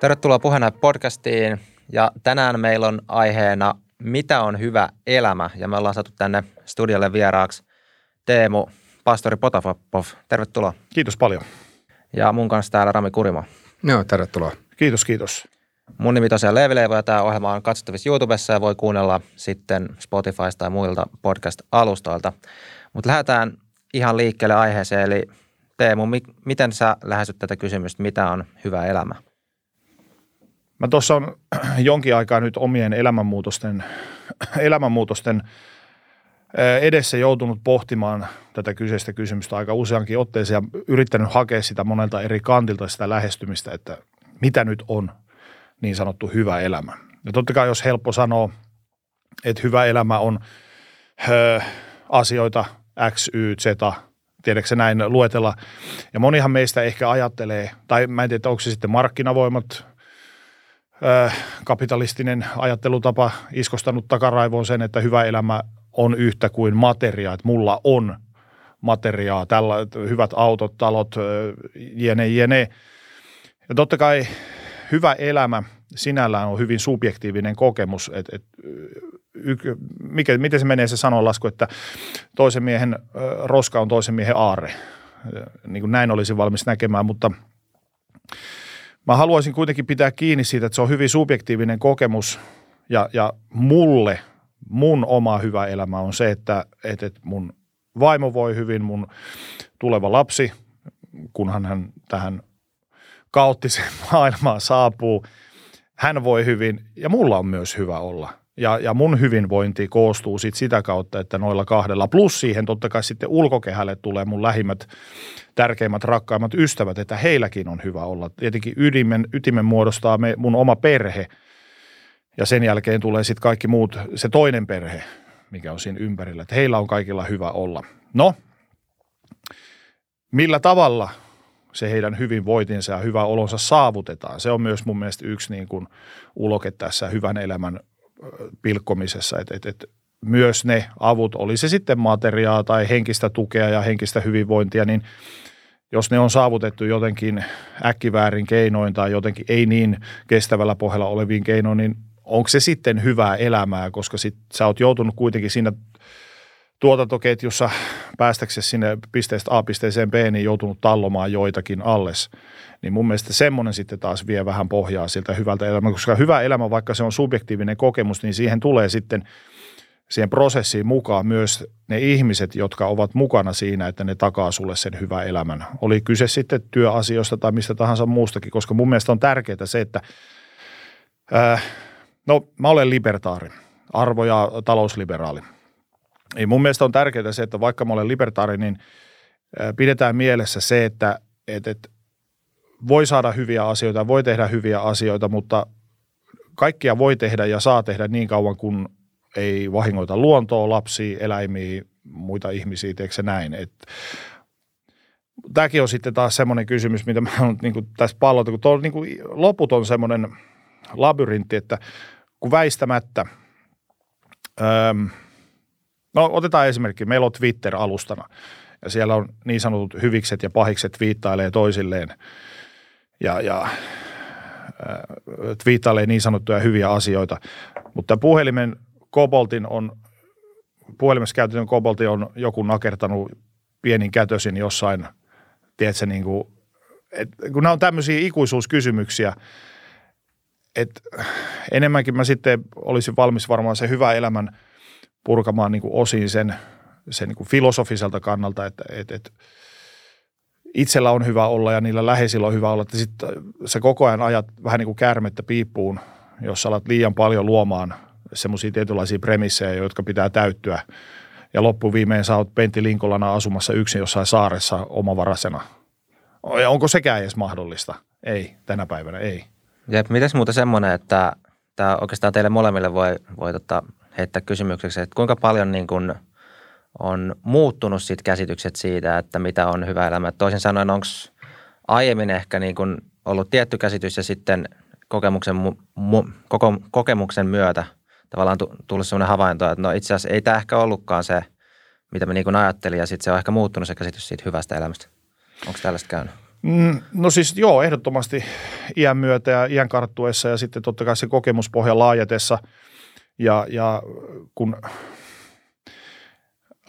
Tervetuloa puheena podcastiin ja tänään meillä on aiheena Mitä on hyvä elämä ja me ollaan saatu tänne studiolle vieraaksi Teemu, pastori Potapov. Tervetuloa. Kiitos paljon. Ja mun kanssa täällä Rami Kurimo. Joo, tervetuloa. Kiitos, kiitos. Mun nimi tosiaan Leevileivo ja tämä ohjelma on katsottavissa YouTubessa ja voi kuunnella sitten Spotifysta tai muilta podcast-alustoilta. Mutta lähdetään ihan liikkeelle aiheeseen, eli Teemu, mi- miten sä lähestyt tätä kysymystä, mitä on hyvä elämä? Mä tuossa on jonkin aikaa nyt omien elämänmuutosten, elämänmuutosten edessä joutunut pohtimaan tätä kyseistä kysymystä aika useankin otteeseen ja yrittänyt hakea sitä monelta eri kantilta sitä lähestymistä, että mitä nyt on niin sanottu hyvä elämä. Ja totta kai jos helppo sanoa, että hyvä elämä on ö, asioita X, Y, Z, tiedätkö näin luetella. Ja monihan meistä ehkä ajattelee, tai mä en tiedä, onko se sitten markkinavoimat, kapitalistinen ajattelutapa iskostanut takaraivoon sen, että hyvä elämä on yhtä kuin materiaa, että mulla on materiaa, tällä, hyvät autot, talot, jene, jene. Ja totta kai hyvä elämä sinällään on hyvin subjektiivinen kokemus, että et, mikä, miten se menee se sanonlasku, että toisen miehen roska on toisen miehen aarre. Niin kuin näin olisi valmis näkemään, mutta mä haluaisin kuitenkin pitää kiinni siitä, että se on hyvin subjektiivinen kokemus. Ja, ja mulle, mun oma hyvä elämä on se, että, että mun vaimo voi hyvin, mun tuleva lapsi, kunhan hän tähän kaoottiseen maailmaan saapuu, hän voi hyvin ja mulla on myös hyvä olla – ja, ja mun hyvinvointi koostuu sit sitä kautta, että noilla kahdella, plus siihen totta kai sitten ulkokehälle tulee mun lähimmät, tärkeimmät, rakkaimmat ystävät, että heilläkin on hyvä olla. Tietenkin ytimen, ytimen muodostaa me, mun oma perhe ja sen jälkeen tulee sitten kaikki muut, se toinen perhe, mikä on siinä ympärillä, että heillä on kaikilla hyvä olla. No, millä tavalla se heidän hyvinvointinsa ja hyvä olonsa saavutetaan. Se on myös mun mielestä yksi niin kuin uloke tässä hyvän elämän pilkkomisessa, että et, et myös ne avut, oli se sitten materiaa tai henkistä tukea ja henkistä hyvinvointia, niin jos ne on saavutettu jotenkin äkkiväärin keinoin tai jotenkin ei niin kestävällä pohjalla oleviin keinoin, niin onko se sitten hyvää elämää, koska sit sä oot joutunut kuitenkin siinä tuotantoketjussa päästäksesi sinne pisteestä A pisteeseen B, niin joutunut tallomaan joitakin alles. Niin mun mielestä semmoinen sitten taas vie vähän pohjaa siltä hyvältä elämältä, koska hyvä elämä, vaikka se on subjektiivinen kokemus, niin siihen tulee sitten siihen prosessiin mukaan myös ne ihmiset, jotka ovat mukana siinä, että ne takaa sulle sen hyvän elämän. Oli kyse sitten työasioista tai mistä tahansa muustakin, koska mun mielestä on tärkeää se, että äh, no mä olen libertaari, arvo- ja talousliberaali – niin mun mielestä on tärkeää se, että vaikka mä olen libertaari, niin pidetään mielessä se, että, että, että voi saada hyviä asioita, voi tehdä hyviä asioita, mutta kaikkia voi tehdä ja saa tehdä niin kauan, kun ei vahingoita luontoa, lapsia, eläimiä, muita ihmisiä, teekö se näin. Et, tämäkin on sitten taas semmoinen kysymys, mitä mä oon niin tässä pallota, kun tuo niin kuin loputon semmoinen labyrintti, että kun väistämättä öö, – No otetaan esimerkki. Meillä on Twitter-alustana ja siellä on niin sanotut hyvikset ja pahikset viittailee toisilleen ja, ja äh, twiittailee niin sanottuja hyviä asioita. Mutta puhelimen koboltin on, puhelimessa käytetyn koboltin on joku nakertanut pienin kätösin jossain, tiedätkö, niin kuin, et, kun nämä on tämmöisiä ikuisuuskysymyksiä, että enemmänkin mä sitten olisin valmis varmaan se hyvä elämän – purkamaan niin kuin osin sen, sen niin kuin filosofiselta kannalta, että, että, että itsellä on hyvä olla ja niillä läheisillä on hyvä olla, että sit sä koko ajan ajat vähän niin kuin käärmettä piippuun, jos alat liian paljon luomaan semmoisia tietynlaisia premissejä, jotka pitää täyttyä. Ja loppuviimein sä oot Pentti Linkolana asumassa yksin jossain saaressa omavarasena. Ja onko sekään edes mahdollista? Ei, tänä päivänä ei. Jep, mitäs muuta semmoinen, että tämä oikeastaan teille molemmille voi, voi tota, heittää kysymykseksi, että kuinka paljon niin kuin on muuttunut sit käsitykset siitä, että mitä on hyvä elämä. Toisin sanoen, onko aiemmin ehkä niin kuin ollut tietty käsitys ja sitten kokemuksen, mu, koko, kokemuksen myötä tavallaan tullut sellainen havainto, että no itse asiassa ei tämä ehkä ollutkaan se, mitä me niin ajattelin ja sitten se on ehkä muuttunut se käsitys siitä hyvästä elämästä. Onko tällaista käynyt? Mm, no siis joo, ehdottomasti iän myötä ja iän karttuessa ja sitten totta kai se kokemuspohja laajetessa. Ja, ja kun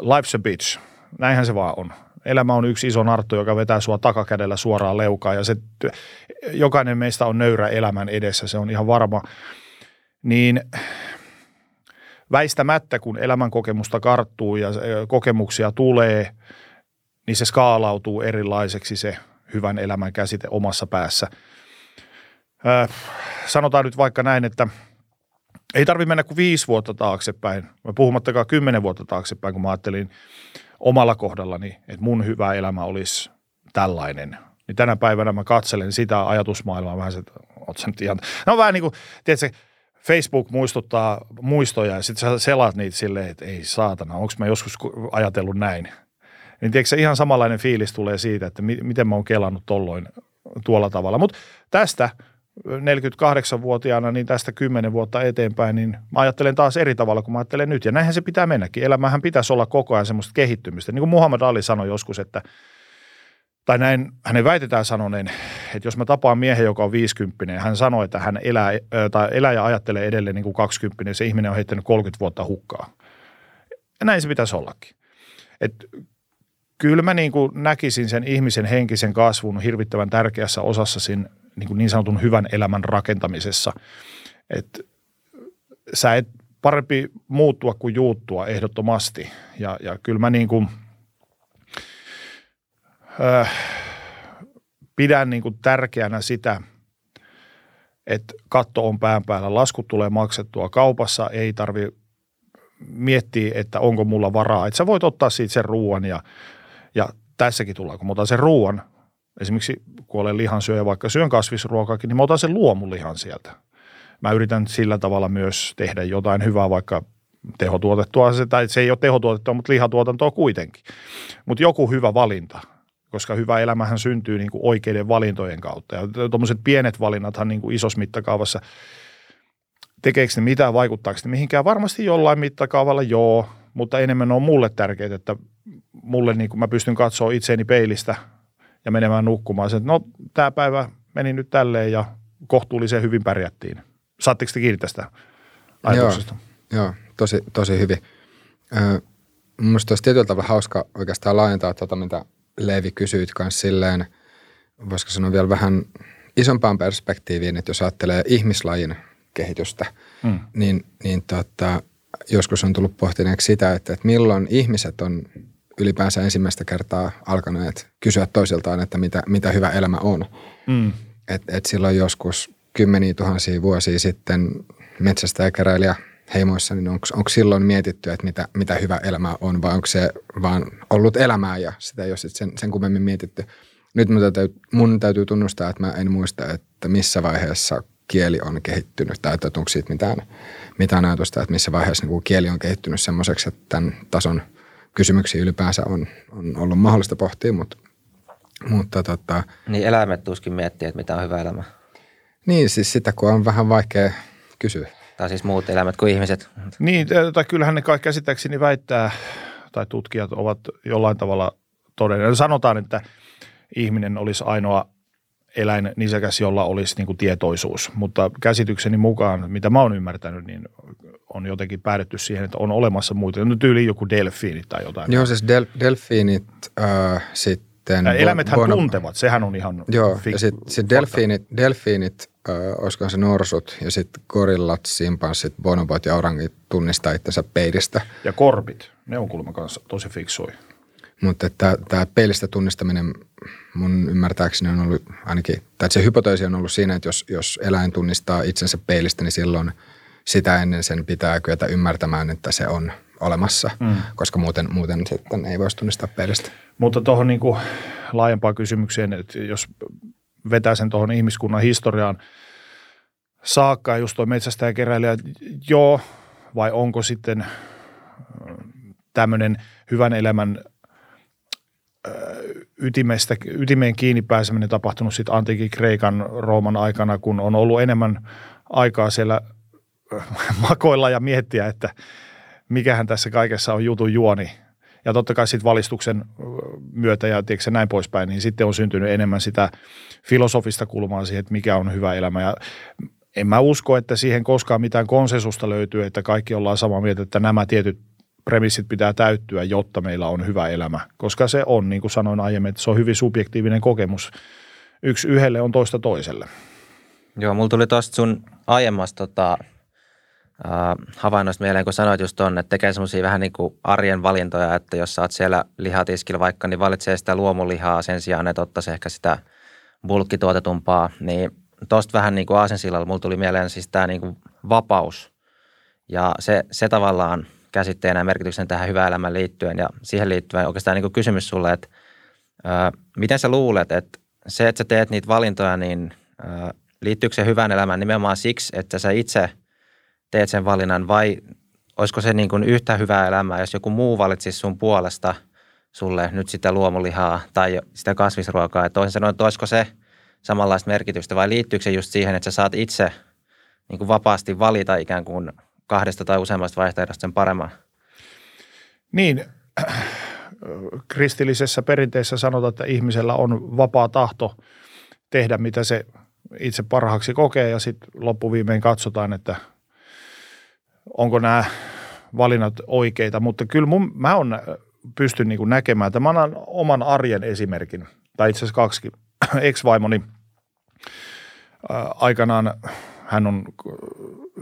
life's a bitch, näinhän se vaan on. Elämä on yksi iso narttu, joka vetää sua takakädellä suoraan leukaan ja se, jokainen meistä on nöyrä elämän edessä, se on ihan varma. Niin väistämättä, kun elämän kokemusta karttuu ja kokemuksia tulee, niin se skaalautuu erilaiseksi se hyvän elämän käsite omassa päässä. Öö, sanotaan nyt vaikka näin, että ei tarvitse mennä kuin viisi vuotta taaksepäin, puhumattakaan kymmenen vuotta taaksepäin, kun mä ajattelin omalla kohdallani, että mun hyvä elämä olisi tällainen. Niin tänä päivänä mä katselen sitä ajatusmaailmaa vähän, että oot sä nyt ihan, no vähän niin kuin, tiedätkö, Facebook muistuttaa muistoja ja sitten sä selaat niitä silleen, että ei saatana, onko mä joskus ajatellut näin. Niin tiedätkö, ihan samanlainen fiilis tulee siitä, että mi- miten mä oon kelannut tolloin tuolla tavalla. Mutta tästä 48-vuotiaana, niin tästä 10 vuotta eteenpäin, niin mä ajattelen taas eri tavalla kuin mä ajattelen nyt. Ja näinhän se pitää mennäkin. Elämähän pitäisi olla koko ajan semmoista kehittymistä. Niin kuin Muhammad Ali sanoi joskus, että tai näin hänen väitetään sanoneen, että jos mä tapaan miehen, joka on 50, hän sanoi, että hän elää, tai elää ja ajattelee edelleen niin kuin 20, se ihminen on heittänyt 30 vuotta hukkaa. Ja näin se pitäisi ollakin. Et kyllä mä niin kuin näkisin sen ihmisen henkisen kasvun hirvittävän tärkeässä osassa siinä niin, kuin niin sanotun hyvän elämän rakentamisessa. Että sä et parempi muuttua kuin juuttua ehdottomasti. Ja, ja kyllä mä niin kuin, äh, pidän niin kuin tärkeänä sitä, että katto on pään päällä, laskut tulee maksettua kaupassa, ei tarvi miettiä, että onko mulla varaa. Että sä voit ottaa siitä sen ruoan ja, ja tässäkin tullaan, kun mä otan sen ruoan, esimerkiksi kun olen lihansyöjä, vaikka syön kasvisruokaakin, niin mä otan sen luomulihan sieltä. Mä yritän sillä tavalla myös tehdä jotain hyvää, vaikka tehotuotettua, tai se ei ole tehotuotettua, mutta lihatuotantoa kuitenkin. Mutta joku hyvä valinta, koska hyvä elämähän syntyy niin kuin oikeiden valintojen kautta. Ja tuommoiset pienet valinnathan niin kuin isossa mittakaavassa, tekeekö ne mitään, vaikuttaako ne mihinkään? Varmasti jollain mittakaavalla joo, mutta enemmän on mulle tärkeää, että mulle niin kuin mä pystyn katsoa itseeni peilistä – ja menemään nukkumaan. Se, että no, tämä päivä meni nyt tälleen ja kohtuullisen hyvin pärjättiin. Saatteko te kiinni tästä ajatuksesta? Joo, joo tosi, tosi hyvin. Öö, Mielestäni olisi tietyllä tavalla hauska oikeastaan laajentaa tuota, mitä Leevi kysyit kanssa silleen, voisiko sanoa vielä vähän isompaan perspektiiviin, että jos ajattelee ihmislajin kehitystä, mm. niin, niin tota, joskus on tullut pohtineeksi sitä, että, että milloin ihmiset on ylipäänsä ensimmäistä kertaa alkaneet kysyä toisiltaan, että mitä, mitä hyvä elämä on. Mm. Et, et silloin joskus kymmeniä tuhansia vuosia sitten metsästä ja keräilijä heimoissa, niin onko silloin mietitty, että mitä, mitä hyvä elämä on vai onko se vaan ollut elämää ja sitä ei ole sen, sen kummemmin mietitty. Nyt mun täytyy, mun täytyy tunnustaa, että mä en muista, että missä vaiheessa kieli on kehittynyt tai että onko siitä mitään, mitään ajatusta, että missä vaiheessa niin kieli on kehittynyt semmoiseksi, että tämän tason – kysymyksiä ylipäänsä on, on ollut mahdollista pohtia, mutta, mutta tota, Niin eläimet tuskin miettii, että mitä on hyvä elämä. Niin, siis sitä kun on vähän vaikea kysyä. Tai siis muut eläimet kuin ihmiset. Niin, tai kyllähän ne kaikki käsittääkseni väittää, tai tutkijat ovat jollain tavalla todenneet. Sanotaan, että ihminen olisi ainoa eläin nisäkäs, jolla olisi niin kuin tietoisuus. Mutta käsitykseni mukaan, mitä mä oon ymmärtänyt, niin on jotenkin päädytty siihen, että on olemassa muita. No tyyli joku delfiinit tai jotain. Joo, siis del, delfiinit äh, sitten. Ja eläimethän bono, tuntevat, sehän on ihan Joo, fikku, ja sitten sit delfiinit, delfiinit äh, olisiko se norsut ja sitten gorillat, simpanssit, bonobot ja orangit tunnistaa itsensä peilistä. Ja korpit, ne on kuulemma kanssa tosi fiksui. Mutta tämä peilistä tunnistaminen mun ymmärtääkseni on ollut ainakin, tai se hypoteesi on ollut siinä, että jos, jos eläin tunnistaa itsensä peilistä, niin silloin sitä ennen sen pitää kyetä ymmärtämään, että se on olemassa, mm. koska muuten, muuten sitten ei voisi tunnistaa peilistä. Mutta tuohon niin laajempaan kysymykseen, että jos vetää sen tuohon ihmiskunnan historiaan saakka, just tuo metsästäjäkeräilijä, joo, vai onko sitten tämmöinen hyvän elämän ytimestä, ytimeen kiinni pääseminen tapahtunut sitten antiikin Kreikan Rooman aikana, kun on ollut enemmän aikaa siellä makoilla ja miettiä, että mikähän tässä kaikessa on jutun juoni. ja totta kai sitten valistuksen myötä ja tiedätkö, näin poispäin, niin sitten on syntynyt enemmän sitä filosofista kulmaa siihen, että mikä on hyvä elämä. Ja en mä usko, että siihen koskaan mitään konsensusta löytyy, että kaikki ollaan samaa mieltä, että nämä tietyt premissit pitää täyttyä, jotta meillä on hyvä elämä. Koska se on, niin kuin sanoin aiemmin, että se on hyvin subjektiivinen kokemus. Yksi yhdelle on toista toiselle. Joo, mulla tuli tuosta sun aiemmasta tota, äh, havainnoista mieleen, kun sanoit just ton, että tekee semmoisia vähän niin kuin arjen valintoja, että jos sä oot siellä lihatiskillä vaikka, niin valitsee sitä luomulihaa sen sijaan, että ottaisi ehkä sitä bulkkituotetumpaa, niin tuosta vähän niin kuin aasensillalla mulla tuli mieleen siis tämä niin kuin vapaus. Ja se, se tavallaan käsitteenä ja merkityksen tähän hyvään elämään liittyen ja siihen liittyen oikeastaan niin kuin kysymys sulle, että ää, miten sä luulet, että se, että sä teet niitä valintoja, niin ää, liittyykö se hyvään elämään nimenomaan siksi, että sä itse teet sen valinnan vai olisiko se niin kuin yhtä hyvää elämää, jos joku muu valitsisi sun puolesta sulle nyt sitä luomulihaa tai sitä kasvisruokaa. Että toisin sanoen, että olisiko se samanlaista merkitystä vai liittyykö se just siihen, että sä saat itse niin kuin vapaasti valita ikään kuin kahdesta tai useammasta vaihtoehdosta sen paremman? Niin, kristillisessä perinteessä sanotaan, että ihmisellä on vapaa tahto tehdä, mitä se itse parhaaksi kokee ja sitten loppuviimein katsotaan, että onko nämä valinnat oikeita. Mutta kyllä mun, mä on pystyn niin näkemään, että mä annan oman arjen esimerkin, tai itse asiassa kaksi. Ex-vaimoni aikanaan, hän on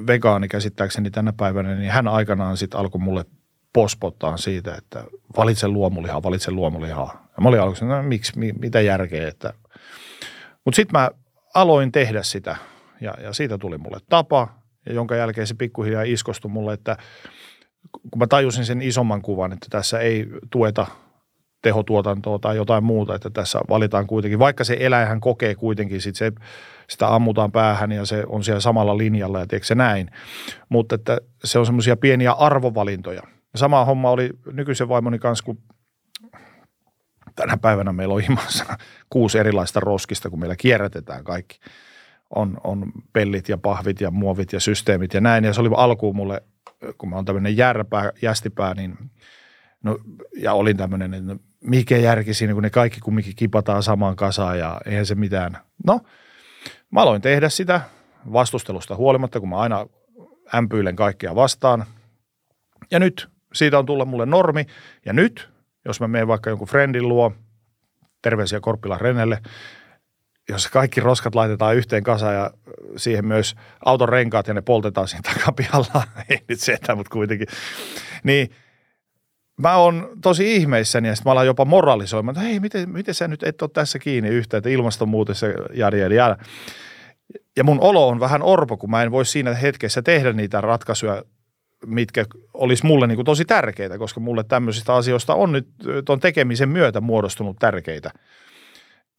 vegaani käsittääkseni tänä päivänä, niin hän aikanaan sitten alkoi mulle pospottaa siitä, että valitse luomulihaa, valitse luomulihaa. Ja mä olin aluksi, no miksi, mi, mitä järkeä, että mutta sitten mä aloin tehdä sitä ja, ja siitä tuli mulle tapa, ja jonka jälkeen se pikkuhiljaa iskostui mulle, että kun mä tajusin sen isomman kuvan, että tässä ei tueta tehotuotantoa tai jotain muuta, että tässä valitaan kuitenkin, vaikka se eläinhän kokee kuitenkin, sit se, sitä ammutaan päähän ja se on siellä samalla linjalla ja tiedätkö se näin, mutta että se on semmoisia pieniä arvovalintoja. Sama homma oli nykyisen vaimoni kanssa, kun tänä päivänä meillä on himassa kuusi erilaista roskista, kun meillä kierrätetään kaikki. On, on pellit ja pahvit ja muovit ja systeemit ja näin. Ja se oli alkuun mulle, kun mä oon tämmöinen järpää, jästipää, niin no, ja olin tämmöinen, että no, mikä järki siinä, kun ne kaikki kumminkin kipataan samaan kasaan ja eihän se mitään. No, mä aloin tehdä sitä vastustelusta huolimatta, kun mä aina ämpyilen kaikkea vastaan. Ja nyt siitä on tullut mulle normi. Ja nyt jos mä menen vaikka jonkun friendin luo, terveisiä Korppila Renelle, jos kaikki roskat laitetaan yhteen kasaan ja siihen myös auton renkaat ja ne poltetaan siinä takapihalla, ei nyt se, mutta kuitenkin, niin mä oon tosi ihmeissäni ja sitten mä alan jopa moralisoimaan, että hei, miten, miten sä nyt et ole tässä kiinni yhtä, että ilmastonmuutos ja jari. Ja mun olo on vähän orpo, kun mä en voi siinä hetkessä tehdä niitä ratkaisuja mitkä olisi mulle niin kuin tosi tärkeitä, koska mulle tämmöisistä asioista on nyt tuon tekemisen myötä muodostunut tärkeitä.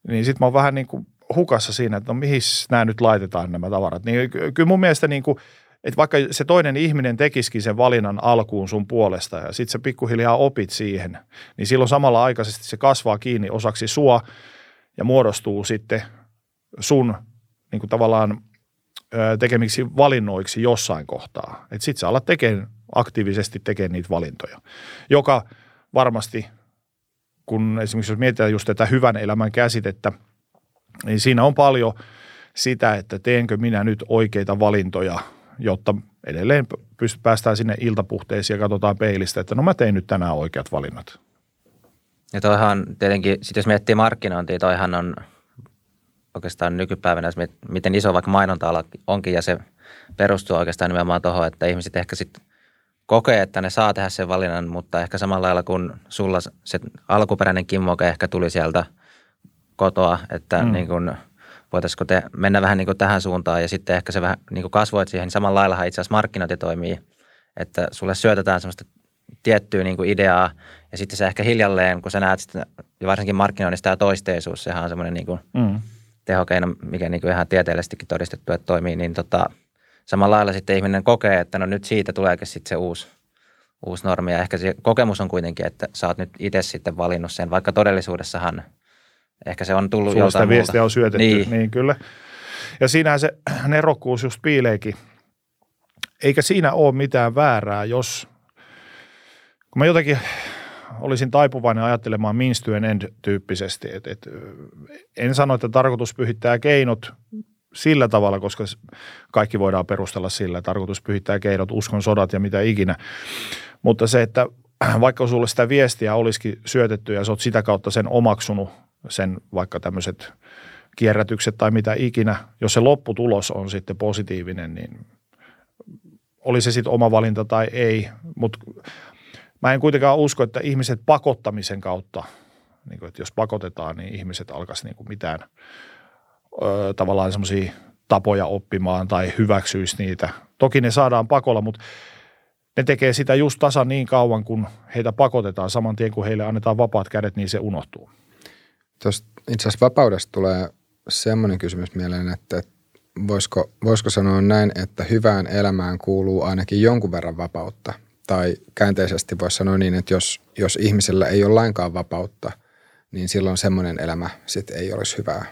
Niin sitten mä oon vähän niin kuin hukassa siinä, että no mihin nämä nyt laitetaan nämä tavarat. Niin kyllä mun mielestä niin kuin, että vaikka se toinen ihminen tekisikin sen valinnan alkuun sun puolesta ja sitten sä pikkuhiljaa opit siihen, niin silloin samalla aikaisesti se kasvaa kiinni osaksi sua ja muodostuu sitten sun niin kuin tavallaan tekemiksi valinnoiksi jossain kohtaa. Että sit sä alat tekemään, aktiivisesti tekemään niitä valintoja, joka varmasti, kun esimerkiksi jos mietitään just tätä hyvän elämän käsitettä, niin siinä on paljon sitä, että teenkö minä nyt oikeita valintoja, jotta edelleen päästään sinne iltapuhteisiin ja katsotaan peilistä, että no mä tein nyt tänään oikeat valinnat. Ja toihan tietenkin, sit jos miettii markkinointia, toihan on oikeastaan nykypäivänä, miten iso vaikka mainonta onkin ja se perustuu oikeastaan nimenomaan tuohon, että ihmiset ehkä sitten kokee, että ne saa tehdä sen valinnan, mutta ehkä samalla lailla kuin sulla se alkuperäinen kimmoke ehkä tuli sieltä kotoa, että mm. niin kuin, voitaisiko te mennä vähän niin kuin tähän suuntaan ja sitten ehkä se vähän niin kuin kasvoit siihen, niin samalla lailla itse asiassa markkinointi toimii, että sulle syötetään semmoista tiettyä niin kuin ideaa ja sitten se ehkä hiljalleen, kun sä näet sitten, ja varsinkin markkinoinnista tämä toisteisuus, sehän on semmoinen niin kuin mm tehokeino, mikä niin kuin ihan tieteellisestikin todistettu, että toimii, niin tota, samalla lailla sitten ihminen kokee, että no nyt siitä tuleekin sitten se uusi, uusi normi. Ja ehkä se kokemus on kuitenkin, että sä oot nyt itse sitten valinnut sen, vaikka todellisuudessahan ehkä se on tullut Sulla joltain sitä viestiä on syötetty, niin. niin kyllä. Ja siinähän se nerokkuus just piileekin. Eikä siinä ole mitään väärää, jos kun mä jotenkin olisin taipuvainen ajattelemaan means to an end tyyppisesti. Et, et, en sano, että tarkoitus pyhittää keinot sillä tavalla, koska kaikki voidaan perustella sillä. Tarkoitus pyhittää keinot, uskon sodat ja mitä ikinä. Mutta se, että vaikka sulle sitä viestiä olisikin syötetty ja sä oot sitä kautta sen omaksunut, sen vaikka tämmöiset kierrätykset tai mitä ikinä, jos se lopputulos on sitten positiivinen, niin oli se sitten oma valinta tai ei, mutta mä en kuitenkaan usko, että ihmiset pakottamisen kautta, niin kuin, että jos pakotetaan, niin ihmiset alkaisi niin kuin mitään ö, tavallaan semmoisia tapoja oppimaan tai hyväksyisi niitä. Toki ne saadaan pakolla, mutta ne tekee sitä just tasan niin kauan, kun heitä pakotetaan saman tien, kun heille annetaan vapaat kädet, niin se unohtuu. Tuosta itse asiassa vapaudesta tulee semmoinen kysymys mieleen, että voisiko, voisiko sanoa näin, että hyvään elämään kuuluu ainakin jonkun verran vapautta. Tai käänteisesti voisi sanoa niin, että jos, jos ihmisellä ei ole lainkaan vapautta, niin silloin semmoinen elämä sit ei olisi hyvää.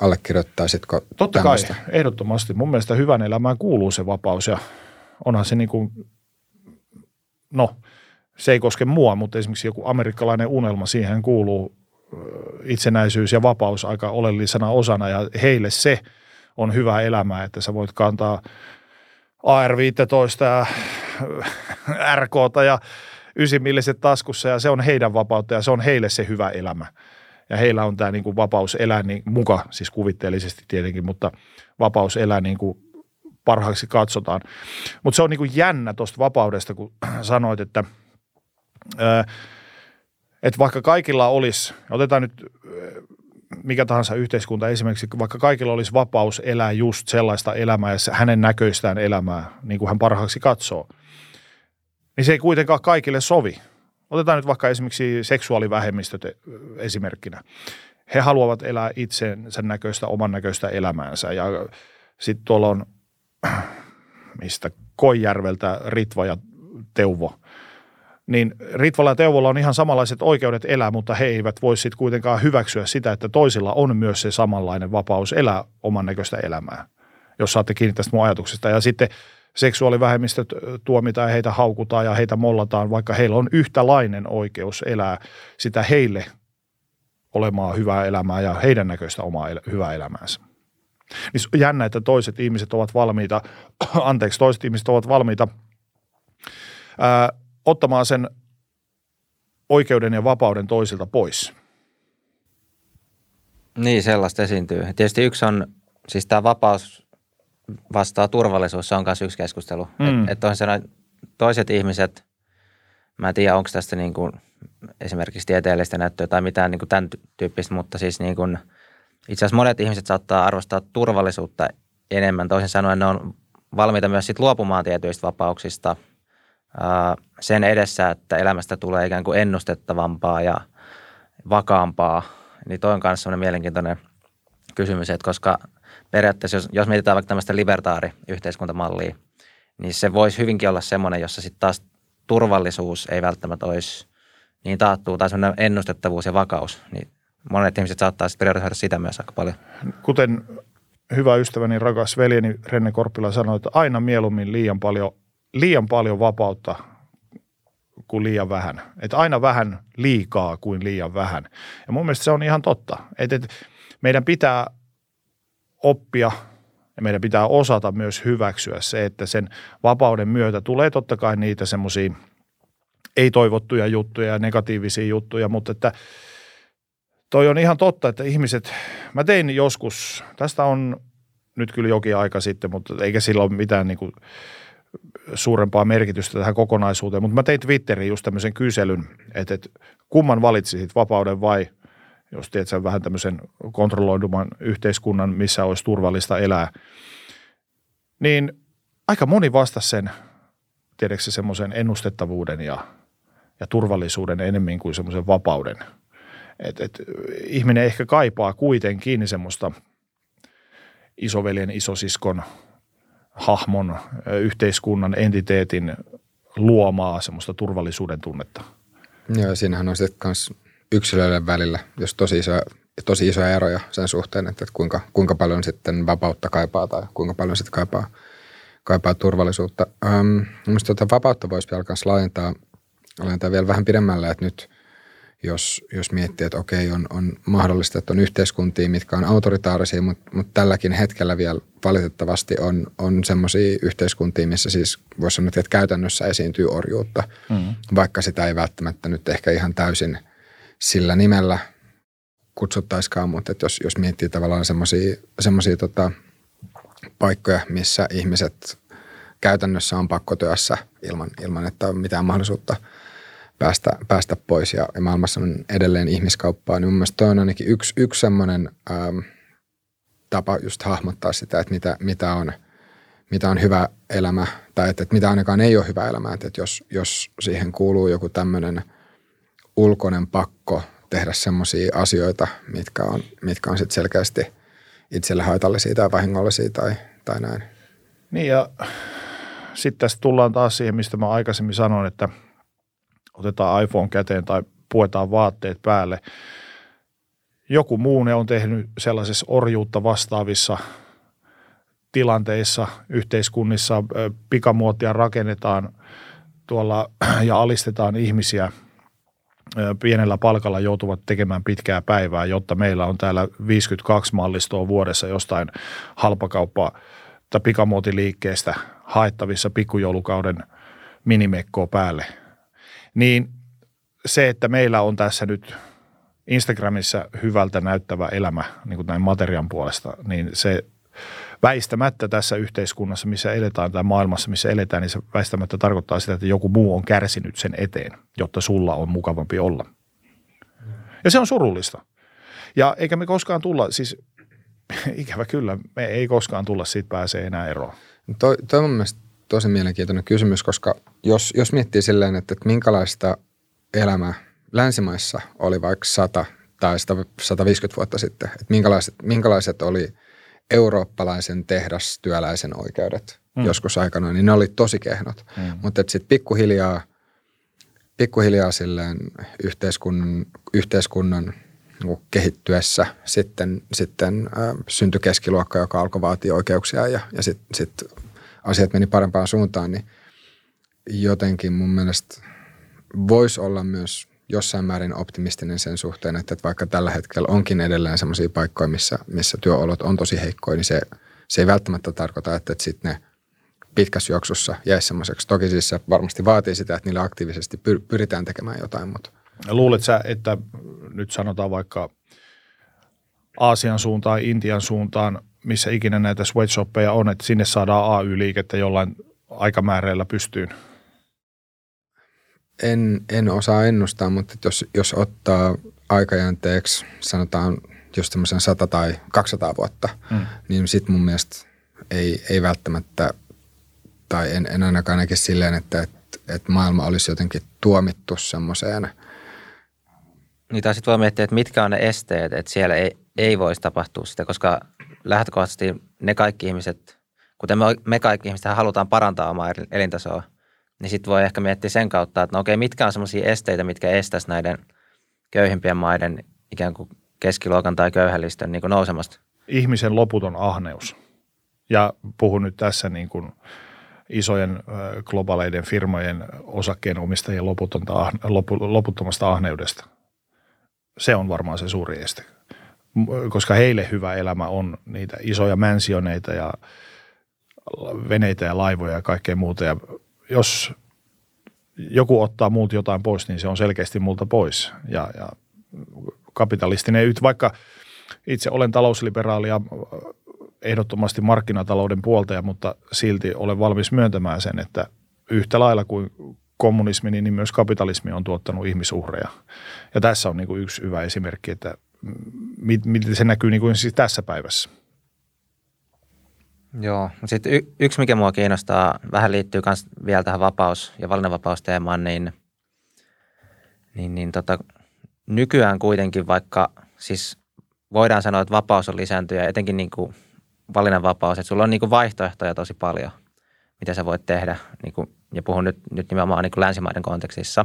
Allekirjoittaisitko Totta tämmöistä? kai, ehdottomasti. Mun mielestä hyvän elämään kuuluu se vapaus ja onhan se niin kuin, no se ei koske mua, mutta esimerkiksi joku amerikkalainen unelma, siihen kuuluu itsenäisyys ja vapaus aika oleellisena osana ja heille se on hyvä elämä, että sä voit kantaa AR-15 ja RK ja ysimilliset taskussa ja se on heidän vapautta ja se on heille se hyvä elämä. Ja heillä on tämä niin kuin vapaus elää niin, muka, siis kuvitteellisesti tietenkin, mutta vapaus elää niin kuin parhaaksi katsotaan. Mutta se on niin kuin jännä tuosta vapaudesta, kun sanoit, että, että vaikka kaikilla olisi, otetaan nyt mikä tahansa yhteiskunta esimerkiksi, vaikka kaikilla olisi vapaus elää just sellaista elämää ja hänen näköistään elämää, niin kuin hän parhaaksi katsoo, niin se ei kuitenkaan kaikille sovi. Otetaan nyt vaikka esimerkiksi seksuaalivähemmistöt esimerkkinä. He haluavat elää itsensä näköistä, oman näköistä elämäänsä ja sitten tuolla on mistä Koijärveltä Ritva ja Teuvo – niin Ritvalla ja Teuvolla on ihan samanlaiset oikeudet elää, mutta he eivät voi sitten kuitenkaan hyväksyä sitä, että toisilla on myös se samanlainen vapaus elää oman näköistä elämää, jos saatte kiinni tästä mun ajatuksesta. Ja sitten seksuaalivähemmistöt tuomitaan ja heitä haukutaan ja heitä mollataan, vaikka heillä on yhtälainen oikeus elää sitä heille olemaa hyvää elämää ja heidän näköistä omaa el- hyvää elämäänsä. Niin jännä, että toiset ihmiset ovat valmiita, anteeksi, toiset ihmiset ovat valmiita ää, ottamaan sen oikeuden ja vapauden toisilta pois. Niin, sellaista esiintyy. Tietysti yksi on, siis tämä vapaus vastaa turvallisuus, se on myös yksi keskustelu. Mm. Että et on sellainen, toiset ihmiset, mä en tiedä onko tästä niin kuin esimerkiksi tieteellistä näyttöä tai mitään niin kuin tämän tyyppistä, mutta siis niin kuin, itse asiassa monet ihmiset saattaa arvostaa turvallisuutta enemmän. Toisin sanoen ne on valmiita myös sit luopumaan tietyistä vapauksista – sen edessä, että elämästä tulee ikään kuin ennustettavampaa ja vakaampaa, niin toi on myös sellainen mielenkiintoinen kysymys, että koska periaatteessa, jos, jos mietitään vaikka tämmöistä libertaari-yhteiskuntamallia, niin se voisi hyvinkin olla semmoinen, jossa sitten taas turvallisuus ei välttämättä olisi niin taattu, tai semmoinen ennustettavuus ja vakaus, niin monet ihmiset saattaa sitten priorisoida sitä myös aika paljon. Kuten hyvä ystäväni, rakas veljeni Renne Korppila sanoi, että aina mieluummin liian paljon liian paljon vapautta kuin liian vähän. Että aina vähän liikaa kuin liian vähän. Ja mun mielestä se on ihan totta. Että et meidän pitää oppia ja meidän pitää osata myös hyväksyä se, että sen vapauden myötä tulee totta kai niitä semmoisia ei-toivottuja juttuja ja negatiivisia juttuja, mutta että toi on ihan totta, että ihmiset, mä tein joskus, tästä on nyt kyllä jokin aika sitten, mutta eikä sillä ole mitään niin kuin – suurempaa merkitystä tähän kokonaisuuteen, mutta mä tein Twitteriin just tämmöisen kyselyn, että, että kumman valitsisit, vapauden vai jos sen vähän tämmöisen kontrolloiduman yhteiskunnan, missä olisi turvallista elää, niin aika moni vastasi sen, tiedätkö semmoisen ennustettavuuden ja, ja turvallisuuden enemmän kuin semmoisen vapauden. Et, et, ihminen ehkä kaipaa kuitenkin semmoista isoveljen, isosiskon – hahmon, yhteiskunnan, entiteetin luomaa semmoista turvallisuuden tunnetta. Joo, siinähän on sitten myös yksilöiden välillä, jos tosi iso, tosi isoja eroja sen suhteen, että kuinka, kuinka paljon sitten vapautta kaipaa tai kuinka paljon sitten kaipaa, kaipaa turvallisuutta. Ähm, Mielestäni tuota vapautta voisi vielä laajentaa laajentaa vielä vähän pidemmälle, että nyt jos, jos miettii, että okei, on, on mahdollista, että on yhteiskuntia, mitkä on autoritaarisia, mutta, mutta tälläkin hetkellä vielä valitettavasti on, on semmoisia yhteiskuntia, missä siis voisi sanoa, että käytännössä esiintyy orjuutta, mm. vaikka sitä ei välttämättä nyt ehkä ihan täysin sillä nimellä kutsuttaiskaan, mutta että jos, jos miettii tavallaan semmoisia tota, paikkoja, missä ihmiset käytännössä on pakkotyössä ilman, ilman että on mitään mahdollisuutta päästä, päästä pois ja, ja maailmassa on edelleen ihmiskauppaa, niin mun mielestä toi on ainakin yksi, yksi semmoinen ähm, tapa just hahmottaa sitä, että mitä, mitä, on, mitä on hyvä elämä tai että, että mitä ainakaan ei ole hyvä elämä, että, että jos, jos siihen kuuluu joku tämmöinen ulkoinen pakko tehdä semmoisia asioita, mitkä on, mitkä on sitten selkeästi itselle haitallisia tai vahingollisia tai, tai näin. Niin ja sitten tästä tullaan taas siihen, mistä mä aikaisemmin sanoin, että otetaan iPhone käteen tai puetaan vaatteet päälle. Joku muu ne on tehnyt sellaisessa orjuutta vastaavissa tilanteissa, yhteiskunnissa, pikamuotia rakennetaan tuolla ja alistetaan ihmisiä pienellä palkalla joutuvat tekemään pitkää päivää, jotta meillä on täällä 52 mallistoa vuodessa jostain halpakauppaa tai pikamuotiliikkeestä haettavissa pikkujoulukauden minimekkoa päälle. Niin se, että meillä on tässä nyt Instagramissa hyvältä näyttävä elämä niin kuin näin materian puolesta, niin se väistämättä tässä yhteiskunnassa, missä eletään tai maailmassa, missä eletään, niin se väistämättä tarkoittaa sitä, että joku muu on kärsinyt sen eteen, jotta sulla on mukavampi olla. Ja se on surullista. Ja eikä me koskaan tulla, siis ikävä kyllä, me ei koskaan tulla siitä pääsee enää eroon. Toi, toi on mielestäni tosi mielenkiintoinen kysymys, koska jos, jos miettii silleen, että, että minkälaista elämä länsimaissa oli vaikka 100 tai 150 vuotta sitten, että minkälaiset, minkälaiset oli eurooppalaisen tehdastyöläisen oikeudet mm. joskus aikana, niin ne oli tosi kehnot. Mm. Mutta sitten pikkuhiljaa, pikkuhiljaa silleen yhteiskunnan, yhteiskunnan niin kehittyessä sitten, sitten äh, syntyi keskiluokka, joka alkoi vaatia oikeuksia ja, ja sitten sit asiat meni parempaan suuntaan, niin jotenkin mun mielestä voisi olla myös jossain määrin optimistinen sen suhteen, että vaikka tällä hetkellä onkin edelleen sellaisia paikkoja, missä, missä työolot on tosi heikkoja, niin se, se ei välttämättä tarkoita, että, että sitten ne pitkässä juoksussa jäisi semmoiseksi. Toki siis se varmasti vaatii sitä, että niillä aktiivisesti pyritään tekemään jotain, mutta – Luulet sä, että nyt sanotaan vaikka Aasian suuntaan, Intian suuntaan, missä ikinä näitä sweatshoppeja on, että sinne saadaan AY-liikettä jollain aikamääreillä pystyyn? En, en osaa ennustaa, mutta jos, jos ottaa aikajänteeksi, sanotaan just semmoisen 100 tai 200 vuotta, mm. niin sitten mun mielestä ei, ei välttämättä, tai en, en ainakaan näkisi silleen, että, että, että maailma olisi jotenkin tuomittu semmoiseen – niin tai sitten voi miettiä, että mitkä on ne esteet, että siellä ei, ei voisi tapahtua sitä, koska lähtökohtaisesti ne kaikki ihmiset, kuten me, kaikki ihmiset halutaan parantaa omaa elintasoa, niin sitten voi ehkä miettiä sen kautta, että no okei, mitkä on sellaisia esteitä, mitkä estäisi näiden köyhimpien maiden ikään kuin keskiluokan tai köyhällisten niin kuin nousemasta? Ihmisen loputon ahneus. Ja puhun nyt tässä niin kuin isojen globaaleiden firmojen osakkeenomistajien loputtomasta ahneudesta se on varmaan se suuri este. Koska heille hyvä elämä on niitä isoja mänsioneita ja veneitä ja laivoja ja kaikkea muuta. Ja jos joku ottaa muut jotain pois, niin se on selkeästi multa pois. Ja, ja kapitalistinen, vaikka itse olen talousliberaali ja ehdottomasti markkinatalouden puoltaja, mutta silti olen valmis myöntämään sen, että yhtä lailla kuin kommunismi, niin myös kapitalismi on tuottanut ihmisuhreja. Ja tässä on niin kuin yksi hyvä esimerkki, että miten se näkyy niin kuin siis tässä päivässä. Joo, sitten y- yksi, mikä mua kiinnostaa, vähän liittyy myös vielä tähän vapaus- ja valinnanvapausteemaan, niin, niin, niin tota, nykyään kuitenkin vaikka, siis voidaan sanoa, että vapaus on lisääntynyt ja etenkin niin kuin valinnanvapaus, että sulla on niin kuin vaihtoehtoja tosi paljon, mitä sä voit tehdä niin kuin ja puhun nyt, nyt nimenomaan niin kuin länsimaiden kontekstissa,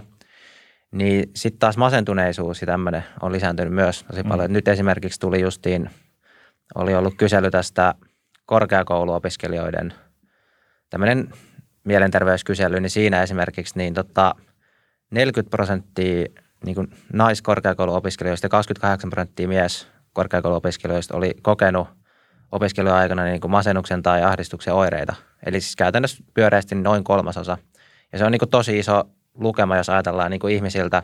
niin sitten taas masentuneisuus ja tämmöinen on lisääntynyt myös tosi mm. paljon. Nyt esimerkiksi tuli justiin, oli ollut kysely tästä korkeakouluopiskelijoiden tämmöinen mielenterveyskysely, niin siinä esimerkiksi niin tota, 40 prosenttia niin kuin naiskorkeakouluopiskelijoista ja 28 prosenttia mies korkeakouluopiskelijoista oli kokenut opiskeluaikana niin kuin masennuksen tai ahdistuksen oireita. Eli siis käytännössä pyöreästi noin kolmasosa. Ja se on niin kuin tosi iso lukema, jos ajatellaan niin kuin ihmisiltä,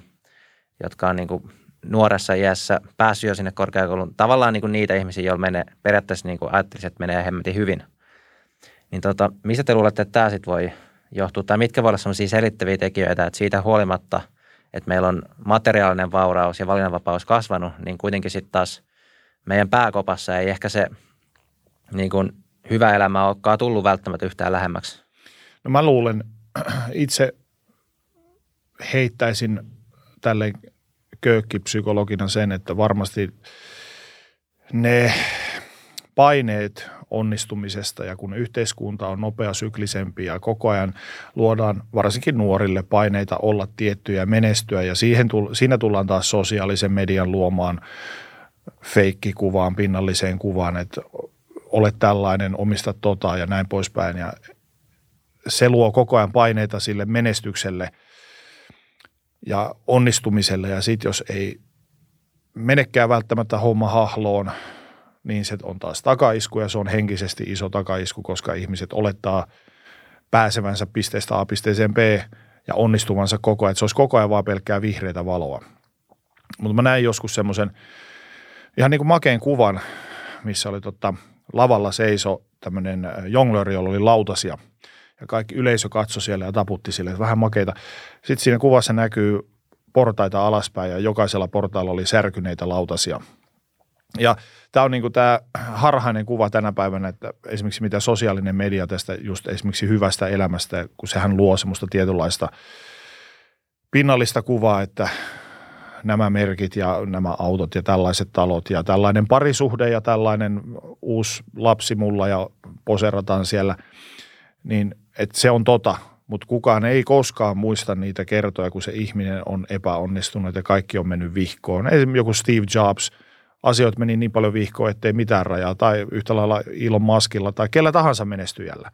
jotka on niin kuin nuoressa iässä päässyt jo sinne korkeakouluun. Tavallaan niin kuin niitä ihmisiä, joilla menee, periaatteessa niin kuin ajattelisin, että menee hemmetin hyvin. Niin tota, mistä te luulette, että tämä sitten voi johtua, tai mitkä voi olla sellaisia selittäviä tekijöitä, että siitä huolimatta, että meillä on materiaalinen vauraus ja valinnanvapaus kasvanut, niin kuitenkin sitten taas meidän pääkopassa ei ehkä se niin kuin hyvä elämä olekaan tullut välttämättä yhtään lähemmäksi. No mä luulen, itse heittäisin tälle köökkipsykologina sen, että varmasti ne paineet onnistumisesta ja kun yhteiskunta on nopea syklisempi ja koko ajan luodaan varsinkin nuorille paineita olla tiettyjä menestyä ja siihen, siinä tullaan taas sosiaalisen median luomaan feikkikuvaan, pinnalliseen kuvaan, että olet tällainen, omista tota ja näin poispäin. Ja se luo koko ajan paineita sille menestykselle ja onnistumiselle ja sitten jos ei menekään välttämättä homma hahloon – niin se on taas takaisku ja se on henkisesti iso takaisku, koska ihmiset olettaa pääsevänsä pisteestä A pisteeseen B ja onnistuvansa koko ajan, että se olisi koko ajan vaan pelkkää vihreitä valoa. Mutta mä näin joskus semmoisen ihan niin kuin makeen kuvan, missä oli tota, lavalla seiso tämmöinen äh, jonglööri, jolla oli lautasia ja kaikki yleisö katsoi siellä ja taputti sille, että vähän makeita. Sitten siinä kuvassa näkyy portaita alaspäin ja jokaisella portailla oli särkyneitä lautasia. Ja tämä on niin kuin tämä harhainen kuva tänä päivänä, että esimerkiksi mitä sosiaalinen media tästä just esimerkiksi hyvästä elämästä, kun sehän luo semmoista tietynlaista pinnallista kuvaa, että nämä merkit ja nämä autot ja tällaiset talot ja tällainen parisuhde ja tällainen uusi lapsi mulla ja poserataan siellä, niin että se on tota, mutta kukaan ei koskaan muista niitä kertoja, kun se ihminen on epäonnistunut ja kaikki on mennyt vihkoon. Esimerkiksi joku Steve Jobs – asioita meni niin paljon vihkoon, ettei mitään rajaa, tai yhtä lailla Ilon Maskilla tai kellä tahansa menestyjällä,